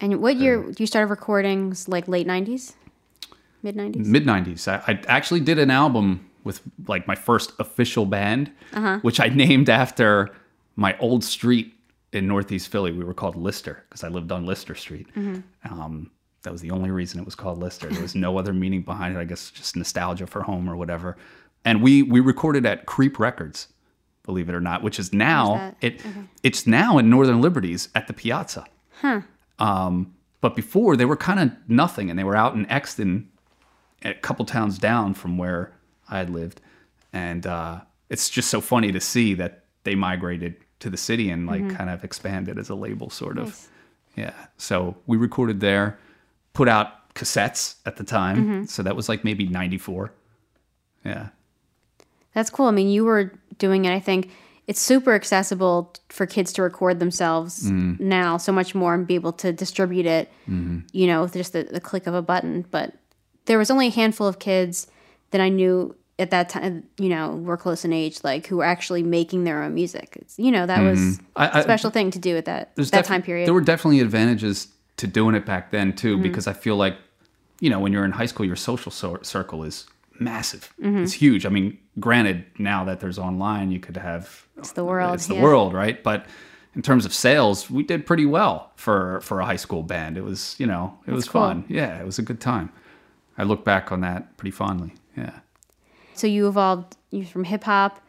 And what year did you started recordings? Like late '90s, mid '90s. mid '90s. I, I actually did an album with like my first official band, Uh-huh. which I named after my old street in Northeast Philly. We were called Lister because I lived on Lister Street. Mhm. Um, that was the only reason it was called Lister. There was no other meaning behind it. I guess just nostalgia for home or whatever. And we we recorded at Creep Records, believe it or not, which is now it Okay. it's now in Northern Liberties at the Piazza. Huh. Um, but before they were kind of nothing, and they were out in Exton, a couple towns down from where I had lived, and uh, it's just so funny to see that they migrated to the city and like Mhm. kind of expanded as a label, sort of. Nice. Yeah. So we recorded there, put out cassettes at the time, Mhm. so that was like maybe '94. Yeah. That's cool. I mean, you were doing it. I think it's super accessible for kids to record themselves Mm. now, so much more, and be able to distribute it. Mhm. You know, with just the, the click of a button. But there was only a handful of kids that I knew at that time. You know, were close in age, like who were actually making their own music. It's, you know, that was Mhm. I- a special thing to do at that that defi- time period. There were definitely advantages to doing it back then too, Mhm. because I feel like, you know, when you're in high school, your social cir- circle is massive. Mhm. It's huge. I mean, granted, now that there's online, you could have It's the world, It's the yeah. world, right? But in terms of sales, we did pretty well for for a high school band. It was, you know, it That's was cool. fun. Yeah, it was a good time. I look back on that pretty fondly. Yeah. so you evolved you from hip hop,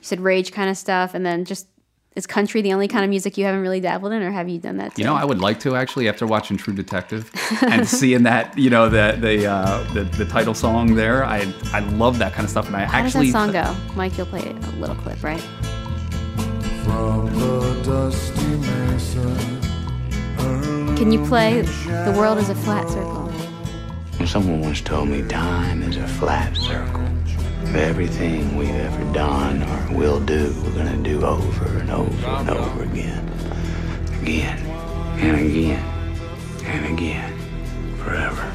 you said rage kind of stuff, and then just is country the only kind of music you haven't really dabbled in, or have you done that? Too? You know, I would like to actually after watching True Detective and seeing that, you know, the the uh, the, the title song there. I I love that kind of stuff, and I How actually does that song go? Mike, you'll play a little clip, right? From the dusty mesa. Can you play "The World Is a Flat Circle"? Someone once told me time is a flat circle. Of everything we've ever done or will do, we're gonna do over and over and over again. Again and again and again. Forever.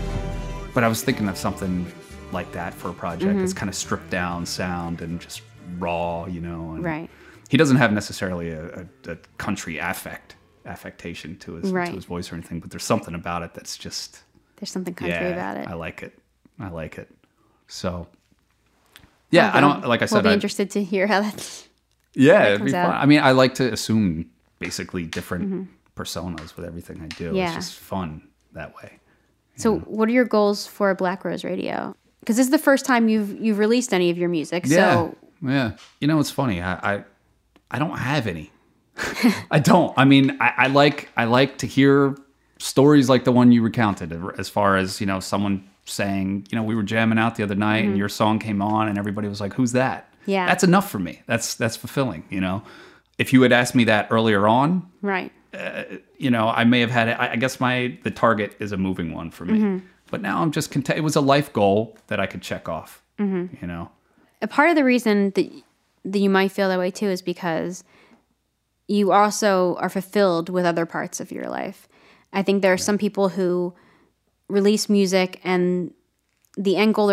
But I was thinking of something like that for a project. Mhm. It's kind of stripped down sound and just raw, you know. And Right. He doesn't have necessarily a, a, a country affect affectation to his Right. to his voice or anything, but there's something about it that's just There's something country yeah, about it. I like it. I like it. So yeah, I don't like I said, We'll be I, interested to hear how that's. yeah, that comes out. I mean, I like to assume basically different Mhm. personas with everything I do. Yeah. It's just fun that way. So, what are your goals for Black Rose Radio? Because this is the first time you've you've released any of your music. Yeah, So, yeah. You know, it's funny. I, I, I don't have any. I don't. I mean, I, I like I like to hear stories like the one you recounted, as far as you know, someone saying, you know, we were jamming out the other night Mhm. and your song came on, and everybody was like, "Who's that?" Yeah. that's enough for me. That's that's fulfilling. You know, if you had asked me that earlier on, right. you know, I may have had it. I guess my the target is a moving one for me. Mhm. But now I'm just content. It was a life goal that I could check off. Mhm. You know. a part of the reason that that you might feel that way too is because you also are fulfilled with other parts of your life. I think there are some people who release music and the end goal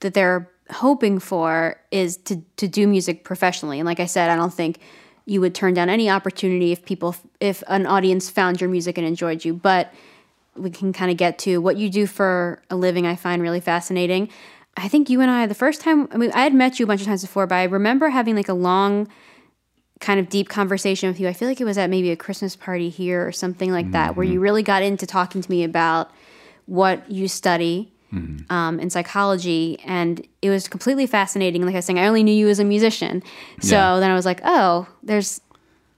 that they're hoping for is to to do music professionally. And like I said, I don't think you would turn down any opportunity if people if an audience found your music and enjoyed you. But we can kind of get to what you do for a living. I find really fascinating. I think you and I the first time I mean I had met you a bunch of times before, but I remember having like a long kind of deep conversation with you. I feel like it was at maybe a Christmas party here or something like that, where mm-hmm. you really got into talking to me about what you study um, in psychology, and it was completely fascinating. Like I was saying, I only knew you as a musician, so Yeah. then I was like, oh, there's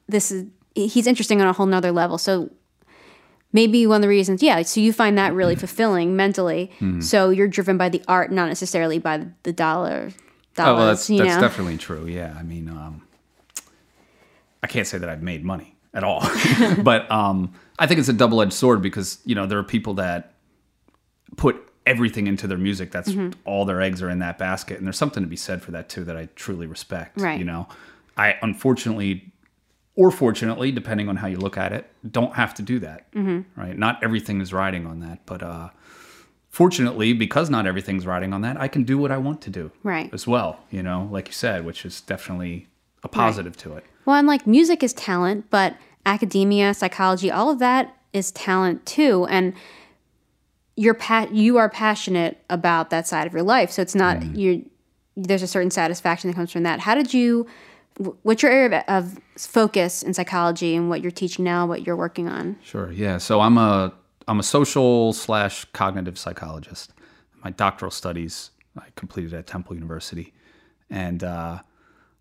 this is he's interesting on a whole nother level. So maybe one of the reasons, yeah. So you find that really fulfilling mentally. Mhm. So you're driven by the art, not necessarily by the dollar. Dollars, oh, well, that's that's know? definitely true. Yeah, I mean, um, I can't say that I've made money at all, but um, I think it's a double edged sword because you know there are people that put everything into their music. That's Mhm. all their eggs are in that basket, and there's something to be said for that too that I truly respect. Right. You know, I unfortunately. Or fortunately, depending on how you look at it, don't have to do that. Mhm. Right? Not everything is riding on that, but uh, fortunately, because not everything's riding on that, I can do what I want to do Right. as well, you know, like you said, which is definitely a positive to it. Well, and like music is talent, but academia, psychology, all of that is talent too. And you're pa- you are passionate about that side of your life. So it's not Mm-hmm. you there's a certain satisfaction that comes from that. How did you what's your area of, of focus in psychology and what you're teaching now, what you're working on? Sure. Yeah. So I'm a I'm a social slash cognitive psychologist. My doctoral studies I completed at Temple University, and uh,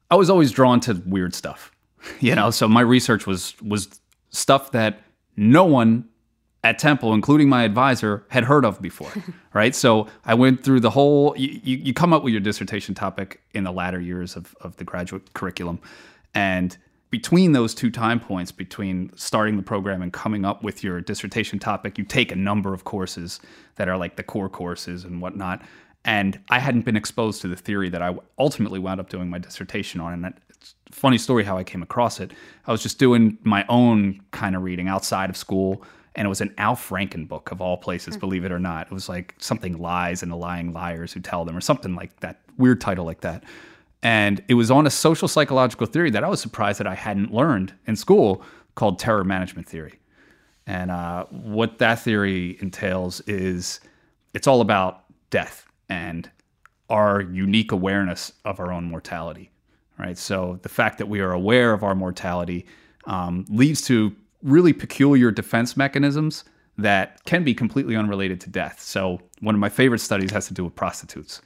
I was always drawn to weird stuff. You know, so my research was was stuff that no one at Temple, including my advisor, had heard of before. right. So I went through the whole. You, you, come up with your dissertation topic in the latter years of, of the graduate curriculum, and between those two time points, between starting the program and coming up with your dissertation topic, you take a number of courses that are like the core courses and whatnot. And I hadn't been exposed to the theory that I ultimately wound up doing my dissertation on. And it's a funny story how I came across it. I was just doing my own kind of reading outside of school, and it was an Al Franken book of all places, believe it or not. It was like something lies and the lying liars who tell them, or something like that, weird title like that. And it was on a social psychological theory that I was surprised that I hadn't learned in school called terror management theory. And uh, what that theory entails is it's all about death and our unique awareness of our own mortality, right? So the fact that we are aware of our mortality um, leads to really peculiar defense mechanisms that can be completely unrelated to death. So one of my favorite studies has to do with prostitutes.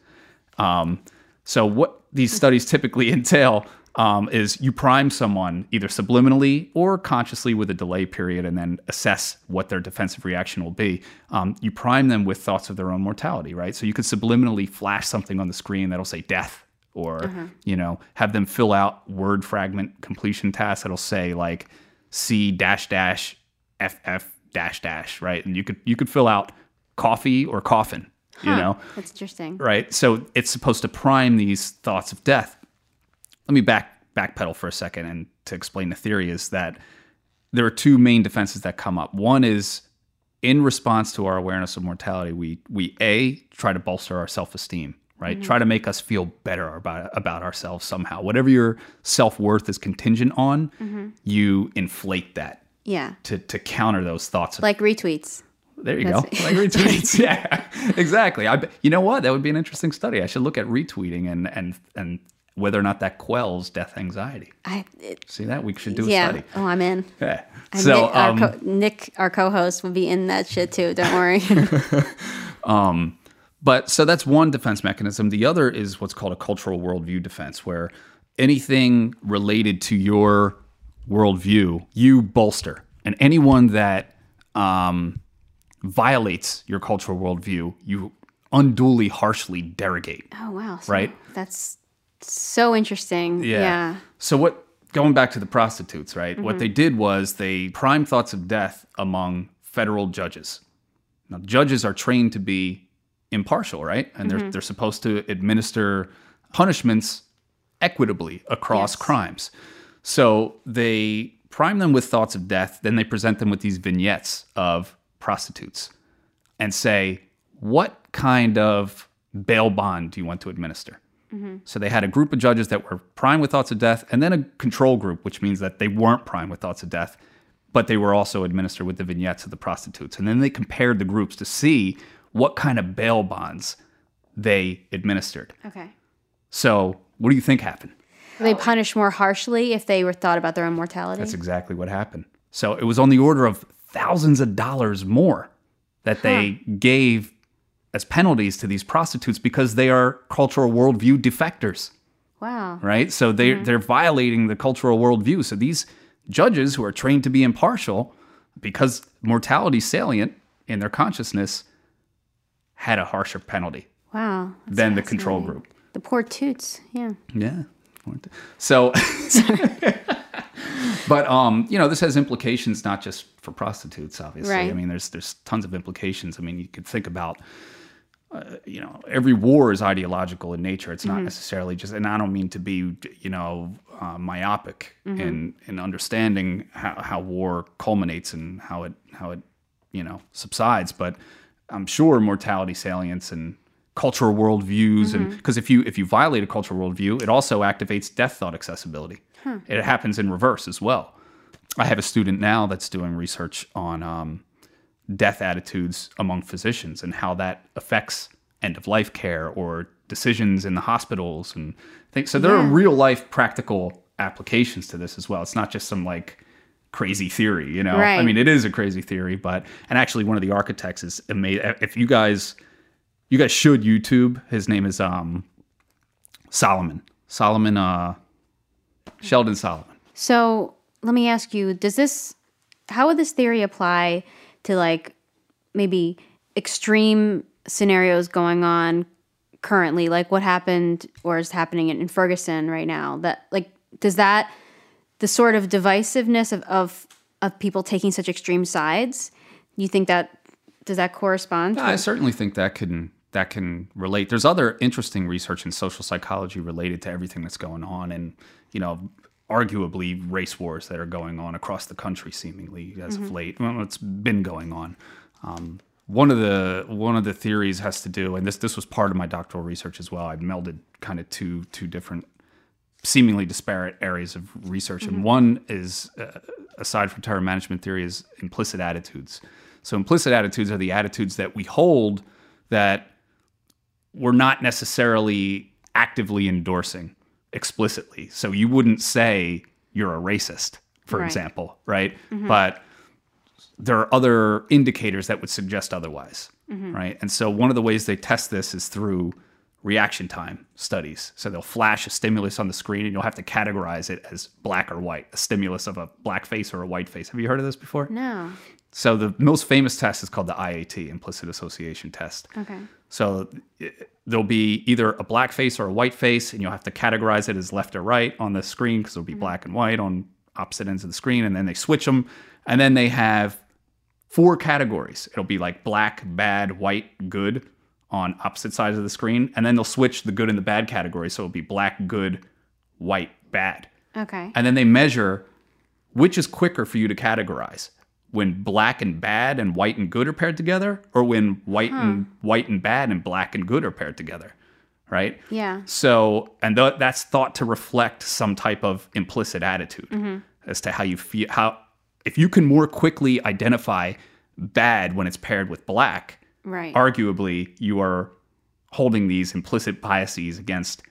Um, so what these studies typically entail um, is you prime someone either subliminally or consciously with a delay period and then assess what their defensive reaction will be. Um, you prime them with thoughts of their own mortality, right? So you could subliminally flash something on the screen that'll say death or, you know, have them fill out word fragment completion tasks that'll say like C dash dash FF dash dash, right? And you could you could fill out coffee or coffin, you know? That's interesting. right? So it's supposed to prime these thoughts of death. Let me back backpedal for a second and to explain the theory is that there are two main defenses that come up. One is in response to our awareness of mortality, we we a try to bolster our self right? Mm-hmm. Try to make us feel better about about ourselves somehow. Whatever your self worth is contingent on, mm-hmm. you inflate that Yeah. to to counter those thoughts Like retweets. there you That's- go. Like retweets. yeah, exactly. I, you know what? That would be an interesting study. I should look at retweeting and and and whether or not that quells death anxiety. I it, See that? We should do a yeah. study. Oh, I'm in. Yeah. And So, Nick, our um, co- Nick, our co-host, will be in that shit too. Don't worry. Um, but so that's one defense mechanism. The other is what's called a cultural worldview defense, where anything related to your worldview, you bolster, and anyone that um, violates your cultural worldview, you unduly harshly derogate. oh wow. So Right. That's so interesting. Yeah. So what going back to the prostitutes, right? What they did was they primed thoughts of death among federal judges. Now judges are trained to be impartial, right? And they're mm-hmm. they're supposed to administer punishments equitably across Yes. crimes. So they prime them with thoughts of death, then they present them with these vignettes of prostitutes and say, "What kind of bail bond do you want to administer?" Mm-hmm. So they had a group of judges that were prime with thoughts of death, and then a control group, which means that they weren't prime with thoughts of death, but they were also administered with the vignettes of the prostitutes. And then they compared the groups to see what kind of bail bonds they administered. Okay. So what do you think happened? They punish more harshly if they were thought about their own mortality. That's exactly what happened. So it was on the order of thousands of dollars more that they gave as penalties to these prostitutes because they are cultural worldview defectors. wow. right? So they mm-hmm. they're violating the cultural worldview. So these judges who are trained to be impartial, because mortality salient in their consciousness, had a harsher penalty Wow. Than the control group. The poor toots. Yeah. Yeah. So, but um, you know, this has implications not just for prostitutes, obviously. Right. I mean, there's there's tons of implications. I mean, you could think about, uh, you know, every war is ideological in nature. It's not necessarily just, and I don't mean to be, you know, uh, myopic in in understanding how, how war culminates and how it how it you know subsides, but I'm sure mortality salience and cultural worldviews and because if you if you violate a cultural worldview, it also activates death thought accessibility. It happens in reverse as well. I have a student now that's doing research on um, death attitudes among physicians and how that affects end of life care or decisions in the hospitals and things. So there are real life practical applications to this as well. It's not just some like crazy theory, you know. I mean, it is a crazy theory, but and actually one of the architects is amazing. If you guys, you guys should YouTube. His name is um Solomon. Solomon. Uh, Sheldon Solomon. So let me ask you: Does this? How would this theory apply to like maybe extreme scenarios going on currently, like what happened or is happening in, in Ferguson right now? That like does that the sort of divisiveness of of, of people taking such extreme sides? You think that does that correspond? to- I certainly think that can that can relate. There's other interesting research in social psychology related to everything that's going on, and you know, arguably race wars that are going on across the country, seemingly as of late. Well, it's been going on. Um, one of the one of the theories has to do, and this this was part of my doctoral research as well. I melded kind of two two different seemingly disparate areas of research. And mm-hmm. one is, uh, aside from terror management theory, is implicit attitudes. So implicit attitudes are the attitudes that we hold that we're not necessarily actively endorsing explicitly. So you wouldn't say you're a racist, for Right. example, right? Mm-hmm. But there are other indicators that would suggest otherwise, mm-hmm. right? And so one of the ways they test this is through reaction time studies. So they'll flash a stimulus on the screen and you'll have to categorize it as black or white, a stimulus of a black face or a white face. Have you heard of this before? No. So the most famous test is called the IAT, implicit association test. Okay. So i- there'll be either a black face or a white face, and you'll have to categorize it as left or right on the screen because it'll be mm-hmm. black and white on opposite ends of the screen, and then they switch them, and then they have four categories. It'll be like black, bad, white, good on opposite sides of the screen, and then they'll switch the good and the bad category, so it'll be black, good, white, bad. Okay. And then they measure which is quicker for you to categorize when black and bad and white and good are paired together, or when white and white and bad and black and good are paired together, right? Yeah. So, and th- that's thought to reflect some type of implicit attitude Mhm. as to how you feel. How if you can more quickly identify bad when it's paired with black, Right. arguably you are holding these implicit biases against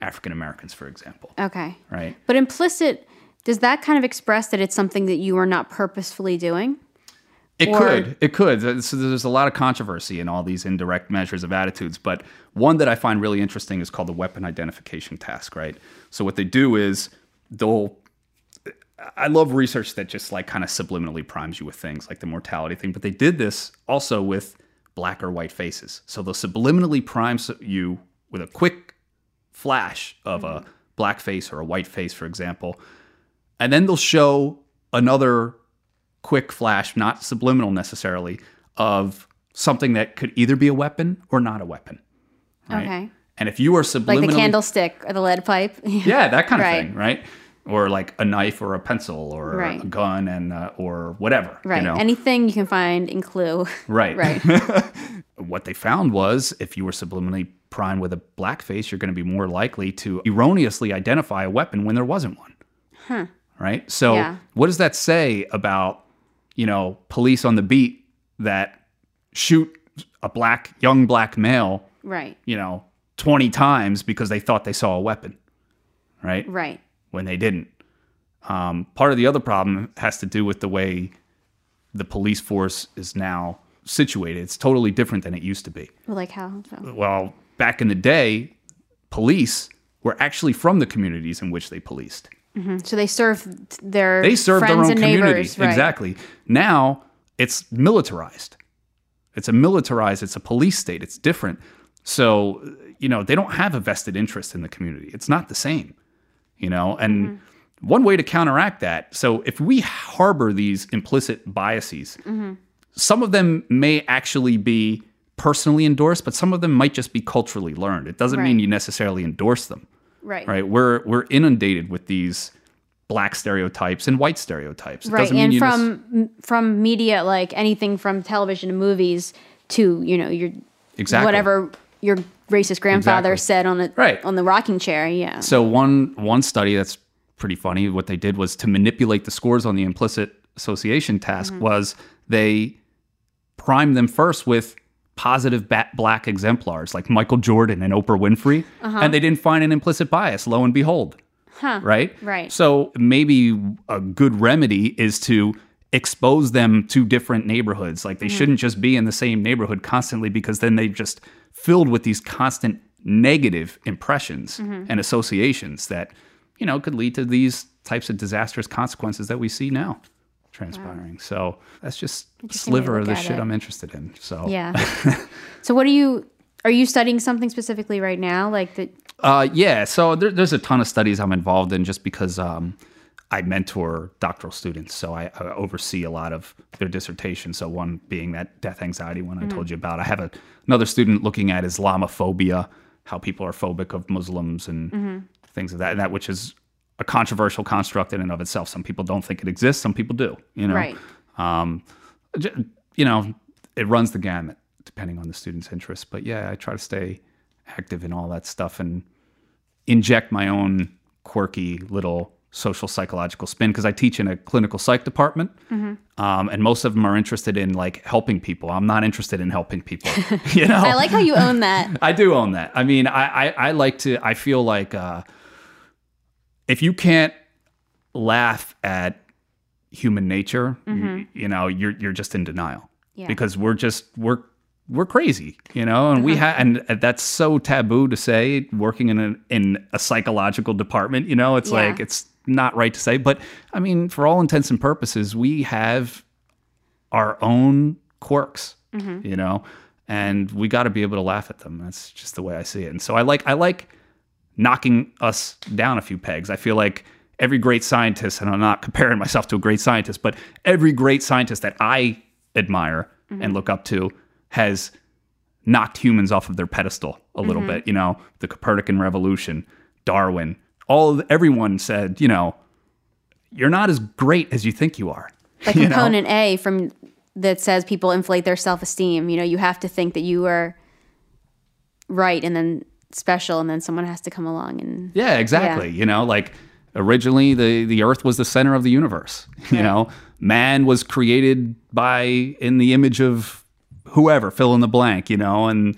African Americans, for example, Okay. right? But implicit, does that kind of express that it's something that you are not purposefully doing? It Or- could. It could. So there's a lot of controversy in all these indirect measures of attitudes. But one that I find really interesting is called the weapon identification task, right? So what they do is they'll. I love research that just like kind of subliminally primes you with things like the mortality thing. But they did this also with black or white faces. So they'll subliminally prime you with a quick flash of a mm-hmm. black face or a white face, for example. And then they'll show another quick flash, not subliminal necessarily, of something that could either be a weapon or not a weapon. Right? Okay. And if you are subliminally Like the candlestick or the lead pipe? yeah, that kind of Right. thing, right? Or like a knife or a pencil or Right. a gun and uh, or whatever, Right. You know? Anything you can find in Clue. Right. Right. what they found was if you were subliminally primed with a black face, you're going to be more likely to erroneously identify a weapon when there wasn't one. Huh. Right. So, Yeah. what does that say about, you know, police on the beat that shoot a black, young black male, Right. you know, 20 times because they thought they saw a weapon? Right Right. When they didn't. Um, part of the other problem has to do with the way the police force is now situated. It's totally different than it used to be. Well, like how? Well, back in the day, police were actually from the communities in which they policed. hmm So they serve their They served friends their own neighbors. Right. Exactly. Now it's militarized. It's a militarized, it's a police state. It's different. So, you know, they don't have a vested interest in the community. It's not the same, you know? And Mm-hmm. one way to counteract that, so if we harbor these implicit biases, Mhm. some of them may actually be personally endorsed, but some of them might just be culturally learned. It doesn't mean you necessarily endorse them. Right. Right. We're we're inundated with these black stereotypes and white stereotypes. It Right. doesn't mean And from m from media, like anything from television to movies to you know your Exactly. whatever your racist grandfather Exactly. said on the Right. on the rocking chair. Yeah. So one one study that's pretty funny. What they did was to manipulate the scores on the implicit association task Mhm. was they primed them first with positive black exemplars like Michael Jordan and Oprah Winfrey, Uh-huh. and they didn't find an implicit bias. Lo and behold, Huh. right? Right. So maybe a good remedy is to expose them to different neighborhoods. Like they Mhm. shouldn't just be in the same neighborhood constantly because then they just filled with these constant negative impressions Mhm. and associations that, you know, could lead to these types of disastrous consequences that we see now transpiring. So that's just a Interesting way to sliver of the shit it. I'm interested in. So Yeah. so what are you? Are you studying something specifically right now? Like that? Uh, yeah, so there, there's a ton of studies I'm involved in just because um, I mentor doctoral students, so I, I oversee a lot of their dissertations. So one being that death anxiety one I Mhm. told you about. I have a, another student looking at Islamophobia, how people are phobic of Muslims and Mhm. things of that, and that which is a controversial construct in and of itself. Some people don't think it exists, some people do. You know, Right. Um, you know, it runs the gamut depending on the student's interest. But yeah, I try to stay active in all that stuff and inject my own quirky little social psychological spin because I teach in a clinical psych department. Mhm. Um, and most of them are interested in like helping people. I'm not interested in helping people. you know, I like how you own that. I do own that. I mean, I, I, I like to, I feel like uh, if you can't laugh at human nature, you, Mhm. you know, you're, you're just in denial Yeah. because we're just, we're we're crazy, you know, and we have, and that's so taboo to say. Working in a in a psychological department, you know, it's Yeah. like it's not right to say. But I mean, for all intents and purposes, we have our own quirks, Mhm. you know, and we got to be able to laugh at them. That's just the way I see it. And so I like I like knocking us down a few pegs. I feel like every great scientist, and I'm not comparing myself to a great scientist, but every great scientist that I admire Mm-hmm. and look up to has knocked humans off of their pedestal a little Mhm. bit. You know, the Copernican revolution, Darwin, all of, everyone said, you know, you're not as great as you think you are. Like you know? component A from that says people inflate their self esteem. You know, you have to think that you are right and then special, and then someone has to come along and Yeah, exactly. You know, like originally the the earth was the center of the universe. You know, man was created by in the image of whoever, fill in the blank, you know, and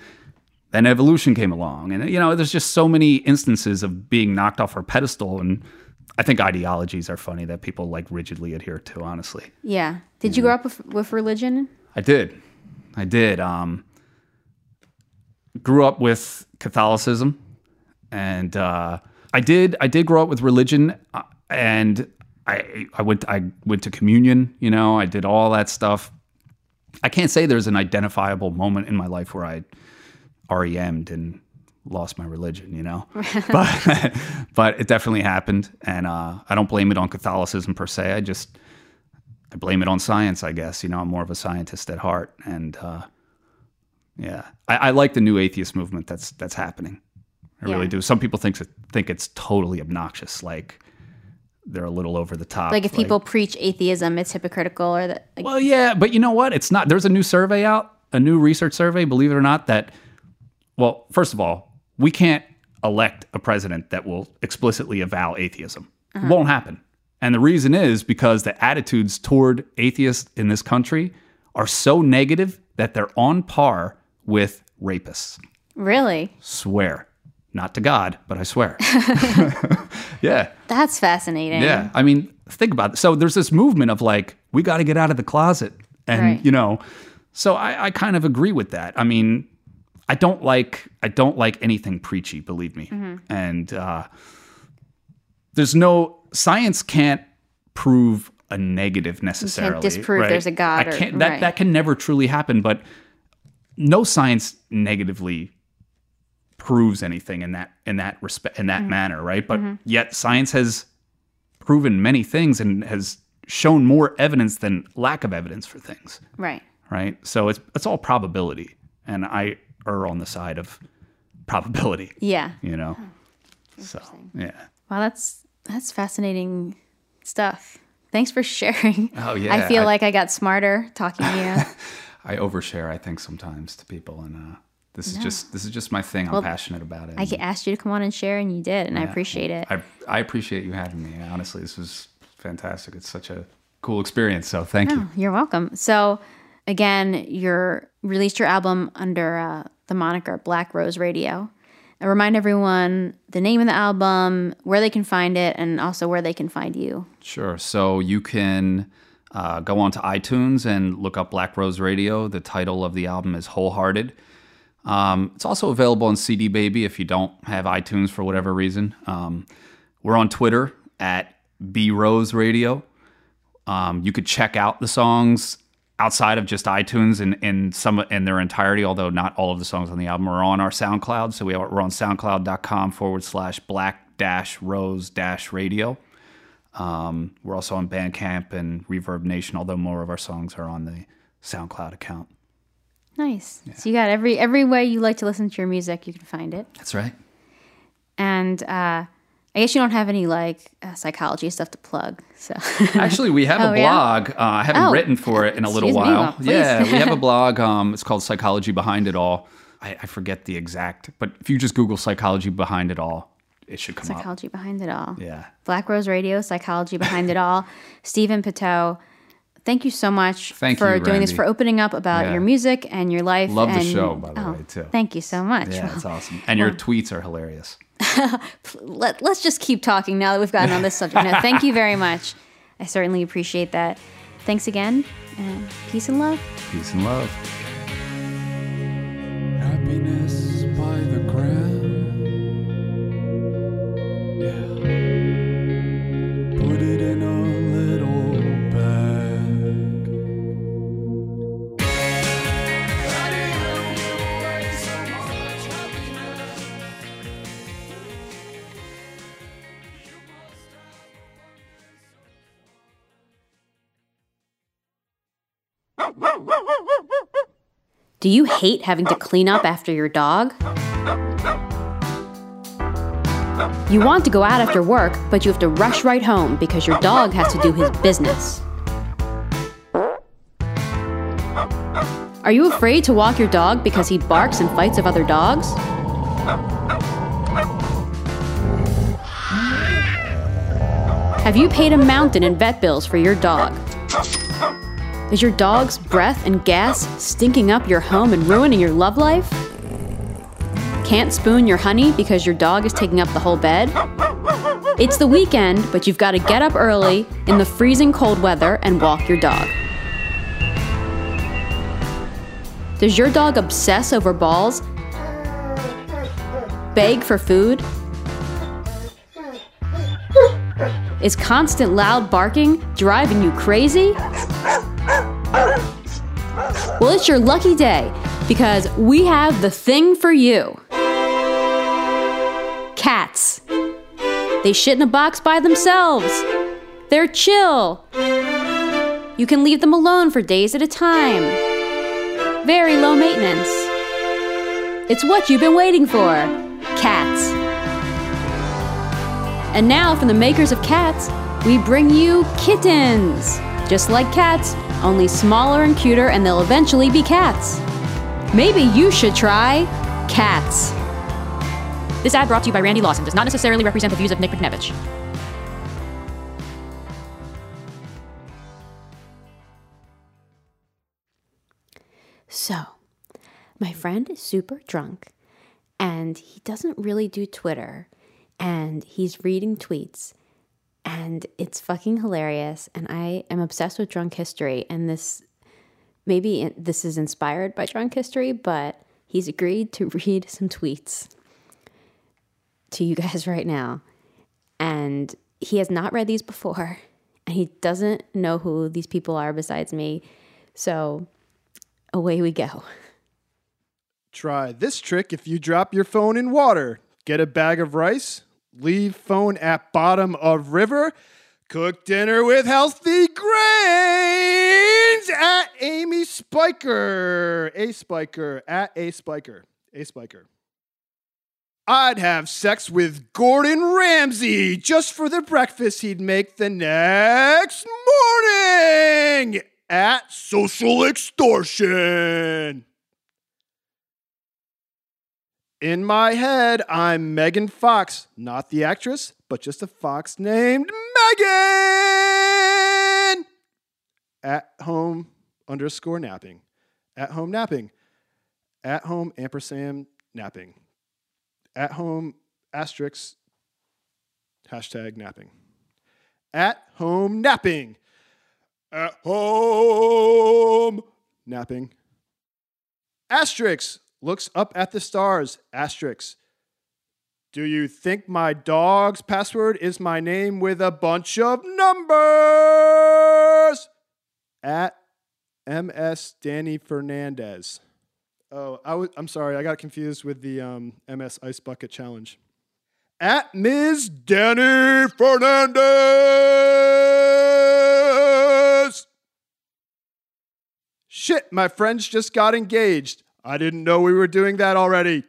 then evolution came along. And you know, there's just so many instances of being knocked off our pedestal and I think ideologies are funny that people like rigidly adhere to, honestly. Yeah. Did you grow up with, with religion? I did. I did. Um, grew up with Catholicism, and uh, I did. I did grow up with religion, uh, and I I went I went to communion. You know, I did all that stuff. I can't say there's an identifiable moment in my life where I REM'd and lost my religion. You know, but but it definitely happened, and uh, I don't blame it on Catholicism per se. I just I blame it on science, I guess. You know, I'm more of a scientist at heart, and uh, yeah, I, I like the new atheist movement that's that's happening. I Yeah. really do. Some people think think it's totally obnoxious, like they're a little over the top. like if people preach atheism, it's hypocritical, or that. Like, well, yeah, but you know what? It's not. There's a new survey out, a new research survey. Believe it or not, that well, first of all, we can't elect a president that will explicitly avow atheism. Uh-huh. It won't happen. And the reason is because the attitudes toward atheists in this country are so negative that they're on par with rapists. really? Swear. Not to God, but I swear. yeah. That's fascinating. Yeah. I mean, think about it. So there's this movement of like, we got to get out of the closet. And, Right. you know, so I, I kind of agree with that. I mean, I don't like I don't like anything preachy, believe me. Mhm. And uh, there's no science can't prove a negative necessarily. Can't disprove right? there's a God I can't, that right. that can never truly happen. But no science negatively proves anything in that in that respect in that Mhm. manner, right? But Mhm. yet science has proven many things and has shown more evidence than lack of evidence for things, Right. right? So it's it's all probability, and I err on the side of probability. Yeah. You know. So yeah. Wow, that's that's fascinating stuff. Thanks for sharing. Oh, yeah, I feel I- like I got smarter talking to you. I overshare, I think, sometimes to people, and uh, this is just this is just my thing. Well, I'm passionate about it. I and- asked you to come on and share, and you did, and I appreciate it. I I appreciate you having me. Honestly, this was fantastic. It's such a cool experience. So thank you. Oh, you're welcome. So, again, you're released your album under uh, the moniker Black Rose Radio. And remind everyone the name of the album, where they can find it, and also where they can find you. Sure. So you can uh, go on to iTunes and look up Black Rose Radio. The title of the album is Wholehearted. Um, it's also available on CD Baby if you don't have iTunes for whatever reason. Um, we're on Twitter at B Rose Radio. Um, you could check out the songs outside of just iTunes in, in some in their entirety, although not all of the songs on the album are on our SoundCloud. So we are, we're on soundcloud.com forward slash black dash rose dash radio. Um, we're also on Bandcamp and Reverb Nation, although more of our songs are on the SoundCloud account. Nice. So you got every every way you like to listen to your music, you can find it. That's right. And uh, I guess you don't have any like uh, psychology stuff to plug. So Actually, we have Oh, a yeah? blog. Uh, I haven't Oh, written for it in a little me. while. Well, yeah, we have a blog. Um, it's called Psychology Behind It All. I, I forget the exact, but if you just Google Psychology Behind It All, it should come up. Psychology behind it all. Yeah. Black Rose Radio, Psychology Behind It All. Stephen Poteau, thank you so much Thank for you, doing this, for opening up about Yeah. your music and your life. Love the show, by the oh, way, too. Thank you so much. Yeah, Well, it's awesome. And your tweets are hilarious. Let, let's just keep talking now that we've gotten on this subject. No, thank you very much. I certainly appreciate that. Thanks again, and peace and love. Peace and love. happiness Do you hate having to clean up after your dog? You want to go out after work, but you have to rush right home because your dog has to do his business. Are you afraid to walk your dog because he barks and fights with other dogs? Have you paid a mountain in vet bills for your dog? Is your dog's breath and gas stinking up your home and ruining your love life? Can't spoon your honey because your dog is taking up the whole bed? It's the weekend, but you've got to get up early in the freezing cold weather and walk your dog. Does your dog obsess over balls? Beg for food? Is constant loud barking driving you crazy? Well, it's your lucky day because we have the thing for you. Cats. They shit in a box by themselves. They're chill. You can leave them alone for days at a time. Very low maintenance. It's what you've been waiting for. Cats. And now, from the makers of cats, we bring you kittens. Just like cats, only smaller and cuter, and they'll eventually be cats. Maybe you should try cats. This ad brought to you by Randi Lawson does not necessarily represent the views of Nick McNevich. So, my friend is super drunk and he doesn't really do Twitter and he's reading tweets and it's fucking hilarious. And I am obsessed with drunk history. And this maybe this is inspired by drunk history but he's agreed to read some tweets to you guys right now. And he has not read these before. And he doesn't know who these people are besides me. So away we go. Try this trick. If you drop your phone in water. Get a bag of rice, leave phone at bottom of river, cook dinner with healthy grains at Amy Spiker. A Spiker at A Spiker. A Spiker. I'd have sex with Gordon Ramsay just for the breakfast he'd make the next morning at Social Extortion. In my head, I'm Megan Fox, not the actress, but just a fox named Megan. At home underscore napping. At home napping. At home ampersand napping. At home asterisk hashtag napping. At home napping. At home napping. Asterisk looks up at the stars. Asterisk. Do you think my dog's password is my name with a bunch of numbers? At MS Danny Fernandez. Oh, I was, I'm sorry, I got confused with the um, MS Ice Bucket Challenge. At Ms. Danny Fernandez. Shit, my friends just got engaged. I didn't know we were doing that already.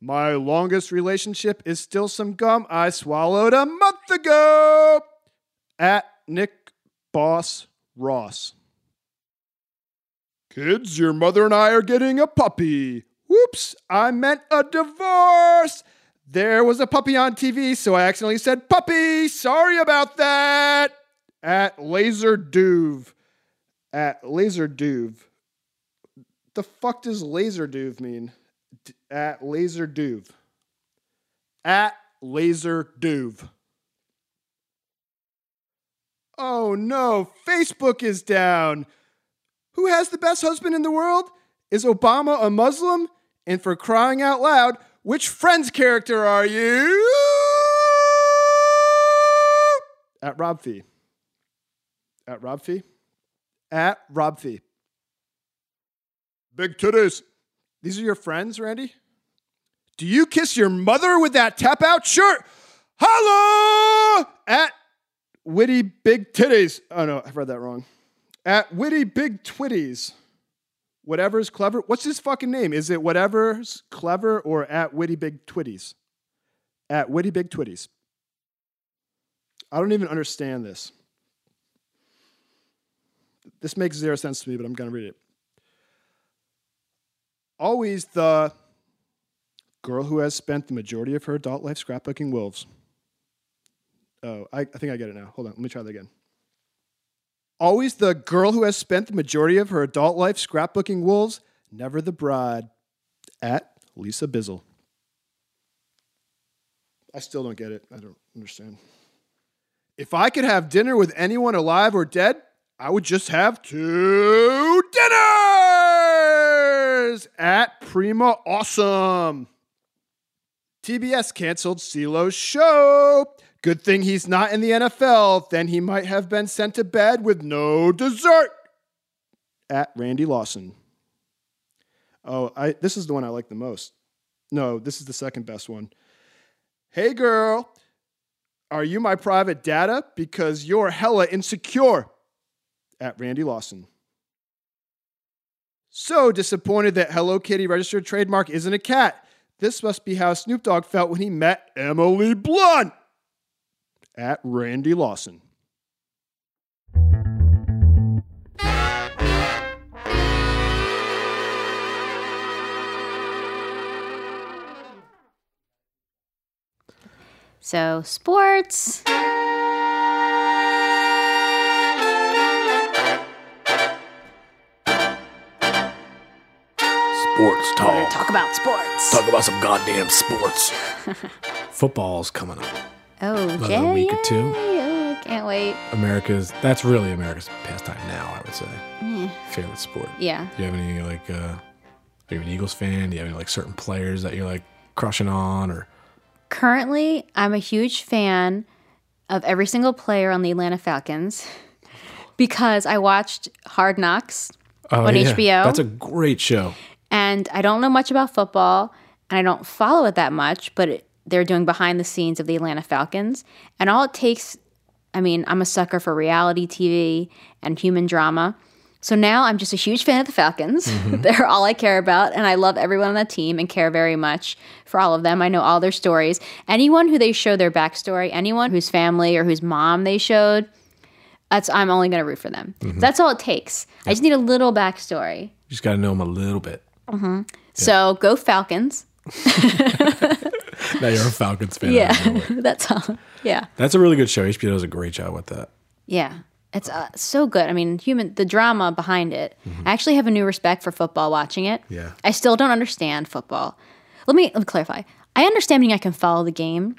My longest relationship is still some gum I swallowed a month ago. At Nick Boss Ross. Kids, your mother and I are getting a puppy. Whoops, I meant a divorce. There was a puppy on TV, so I accidentally said puppy. Sorry about that. At Laser Duve. At Laser Duve. The fuck does Laser Duve mean? At Laser Duve. At Laser Duve. Oh no, Facebook is down. Who has the best husband in the world? Is Obama a Muslim? And for crying out loud, which Friends character are you? At Rob Fee. At Rob Fee. At Rob Fee. Big titties. These are your friends, Randi? Do you kiss your mother with that tap out shirt? Hello! At Witty Big Titties. Oh no, I've read that wrong. At Witty Big Twitties. Whatever's clever. What's his fucking name? Is it whatever's clever or at Witty Big Twitties? At Witty Big Twitties. I don't even understand this. This makes zero sense to me, but I'm going to read it. Always the girl who has spent the majority of her adult life scrapbooking wolves. Oh, I, I think I get it now. Hold on. Let me try that again. Always the girl who has spent the majority of her adult life scrapbooking wolves, never the bride. At Lisa Bizzle. I still don't get it. I don't understand. If I could have dinner with anyone alive or dead, I would just have two dinners at Prima Awesome. TBS canceled CeeLo's show. Good thing he's not in the NFL. Then he might have been sent to bed with no dessert. At Randi Lawson. Oh, I this is the one I like the most. No, this is the second best one. Hey girl, are you my private data? Because you're hella insecure. At Randi Lawson. So disappointed that Hello Kitty registered trademark isn't a cat. This must be how Snoop Dogg felt when he met Emily Blunt. At Randi Lawson. So, sports. Sports We're talk about sports. Talk about some goddamn sports. Football's coming up. Oh, Another Jay. week or two. Oh, can't wait. America's that's really America's pastime now. I would say Yeah. favorite sport. Yeah. Do you have any like? uh Are you an Eagles fan? Do you have any like certain players that you're like crushing on or? Currently, I'm a huge fan of every single player on the Atlanta Falcons because I watched Hard Knocks Oh, on yeah. HBO. That's a great show. And I don't know much about football and I don't follow it that much, but it, they're doing behind the scenes of the Atlanta Falcons. And all it takes, I mean, I'm a sucker for reality TV and human drama. So now I'm just a huge fan of the Falcons. Mm-hmm. They're all I care about. And I love everyone on that team and care very much for all of them. I know all their stories. Anyone who they show their backstory, anyone whose family or whose mom they showed, that's I'm only going to root for them. Mhm. That's all it takes. I just need a little backstory. You just got to know them a little bit. Hmm So go Falcons. now you're a Falcons fan. yeah, that's all. Yeah, That's a really good show. HBO does a great job with that. yeah. It's uh, so good. I mean, human the drama behind it. I actually have a new respect for football watching it. Yeah. I still don't understand football. Let me let me clarify. I understand meaning I can follow the game,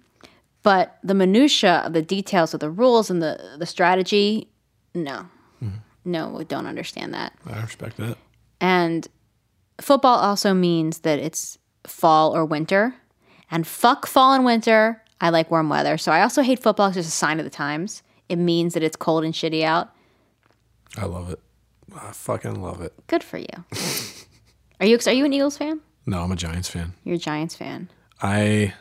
but the minutia of the details of the rules and the the strategy, no, no, I don't understand that. I respect that. And football also means that it's fall or winter. And fuck fall and winter. I like warm weather. So I also hate football. It's just a sign of the times. It means that it's cold and shitty out. I love it. I fucking love it. Good for you. are you are you an Eagles fan? No, I'm a Giants fan. You're a Giants fan. I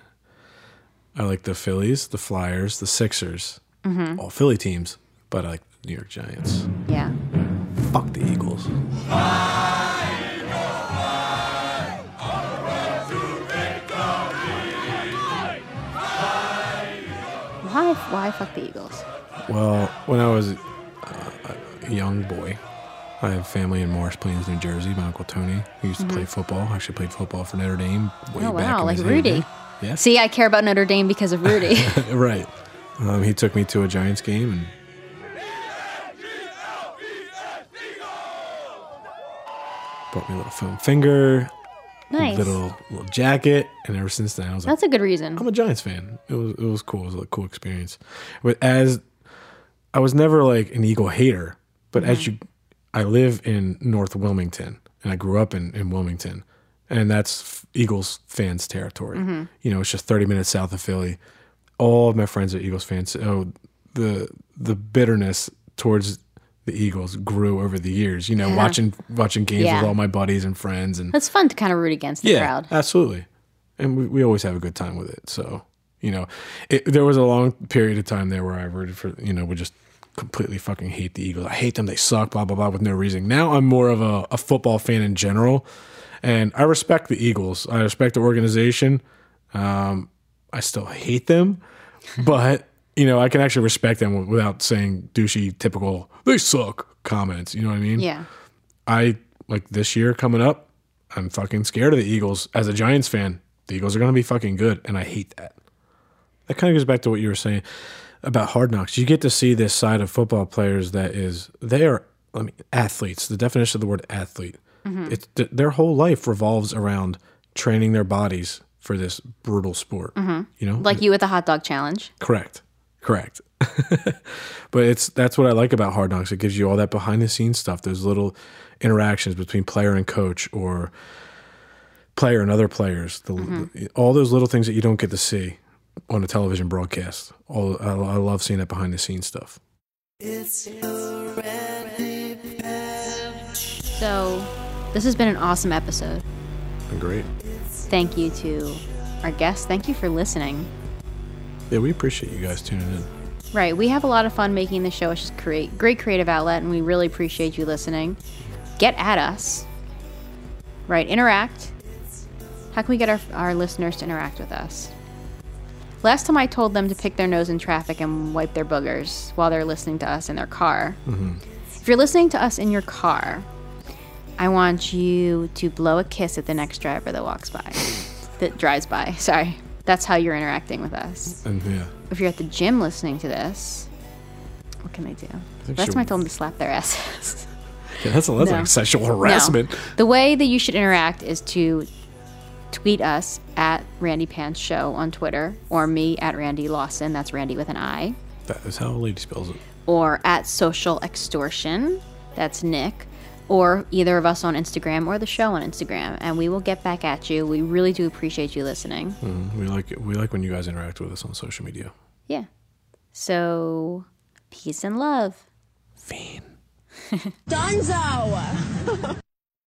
I like the Phillies, the Flyers, the Sixers, Mhm. all Philly teams, but I like the New York Giants. Yeah. Fuck the Eagles. Why why fuck the Eagles? Well, when I was uh, a young boy, I have family in Morris Plains, New Jersey. My uncle Tony he used to Mhm. play football. Actually played football for Notre Dame way oh back wow, in like Rudy. Yeah. See, I care about Notre Dame because of Rudy. right. Um, he took me to a Giants game and bought me a little foam finger, Nice. little little jacket, and ever since then I was like, That's a good reason. I'm a Giants fan. It was it was cool. It was a cool experience. But as I was never like an Eagle hater, but as you, I live in North Wilmington and I grew up in in Wilmington, and that's f- Eagles fans territory. Mhm. You know, it's just 30 minutes south of Philly. All of my friends are Eagles fans. Oh, the the bitterness towards the Eagles grew over the years. You know, Yeah. watching watching games Yeah. with all my buddies and friends and It's fun to kind of root against the yeah, crowd. absolutely. And we, we always have a good time with it. So, you know, it, there was a long period of time there where I rooted for, you know, would just completely fucking hate the Eagles. I hate them. They suck, blah, blah, blah, with no reason. Now I'm more of a, a football fan in general. And I respect the Eagles. I respect the organization. Um, I still hate them, but, you know, I can actually respect them without saying douchey, typical, they suck comments. You know what I mean? Yeah. I like this year coming up. I'm fucking scared of the Eagles. As a Giants fan, the Eagles are going to be fucking good, and I hate that. That kind of goes back to what you were saying about hard knocks. You get to see this side of football players that is they are I mean athletes. The definition of the word athlete. Mhm. It's th- their whole life revolves around training their bodies for this brutal sport. hmm You know, Like you with the hot dog challenge. Correct. Correct. but it's that's what I like about Hard Knocks. It gives you all that behind the scenes stuff, those little interactions between player and coach or player and other players, the, Mhm. all those little things that you don't get to see on a television broadcast. All I, I love seeing that behind the scenes stuff. So, this has been an awesome episode. Been great. Thank you to our guests. Thank you for listening. Yeah, we appreciate you guys tuning in. Right, we have a lot of fun making the show. It's just create great creative outlet, and we really appreciate you listening. Get at us. Right, interact. How can we get our, our listeners to interact with us? Last time I told them to pick their nose in traffic and wipe their boogers while they're listening to us in their car. Mm-hmm. If you're listening to us in your car, I want you to blow a kiss at the next driver that walks by, that drives by. Sorry. That's how you're interacting with us. And yeah, If you're at the gym listening to this, what can they do? think Last she- time I told them to slap their asses. yeah that's, that's No. like sexual No. harassment. The way that you should interact is to tweet us at Randi Pants Show on Twitter, or me at Randi Lawson. That's Randi with an I. That is how a lady spells it. or at Social Extortion. That's Nick. Or either of us on Instagram or the show on Instagram, and we will get back at you. We really do appreciate you listening. Mhm. We like it. we like when you guys interact with us on social media. Yeah. So, peace and love. Dunzo!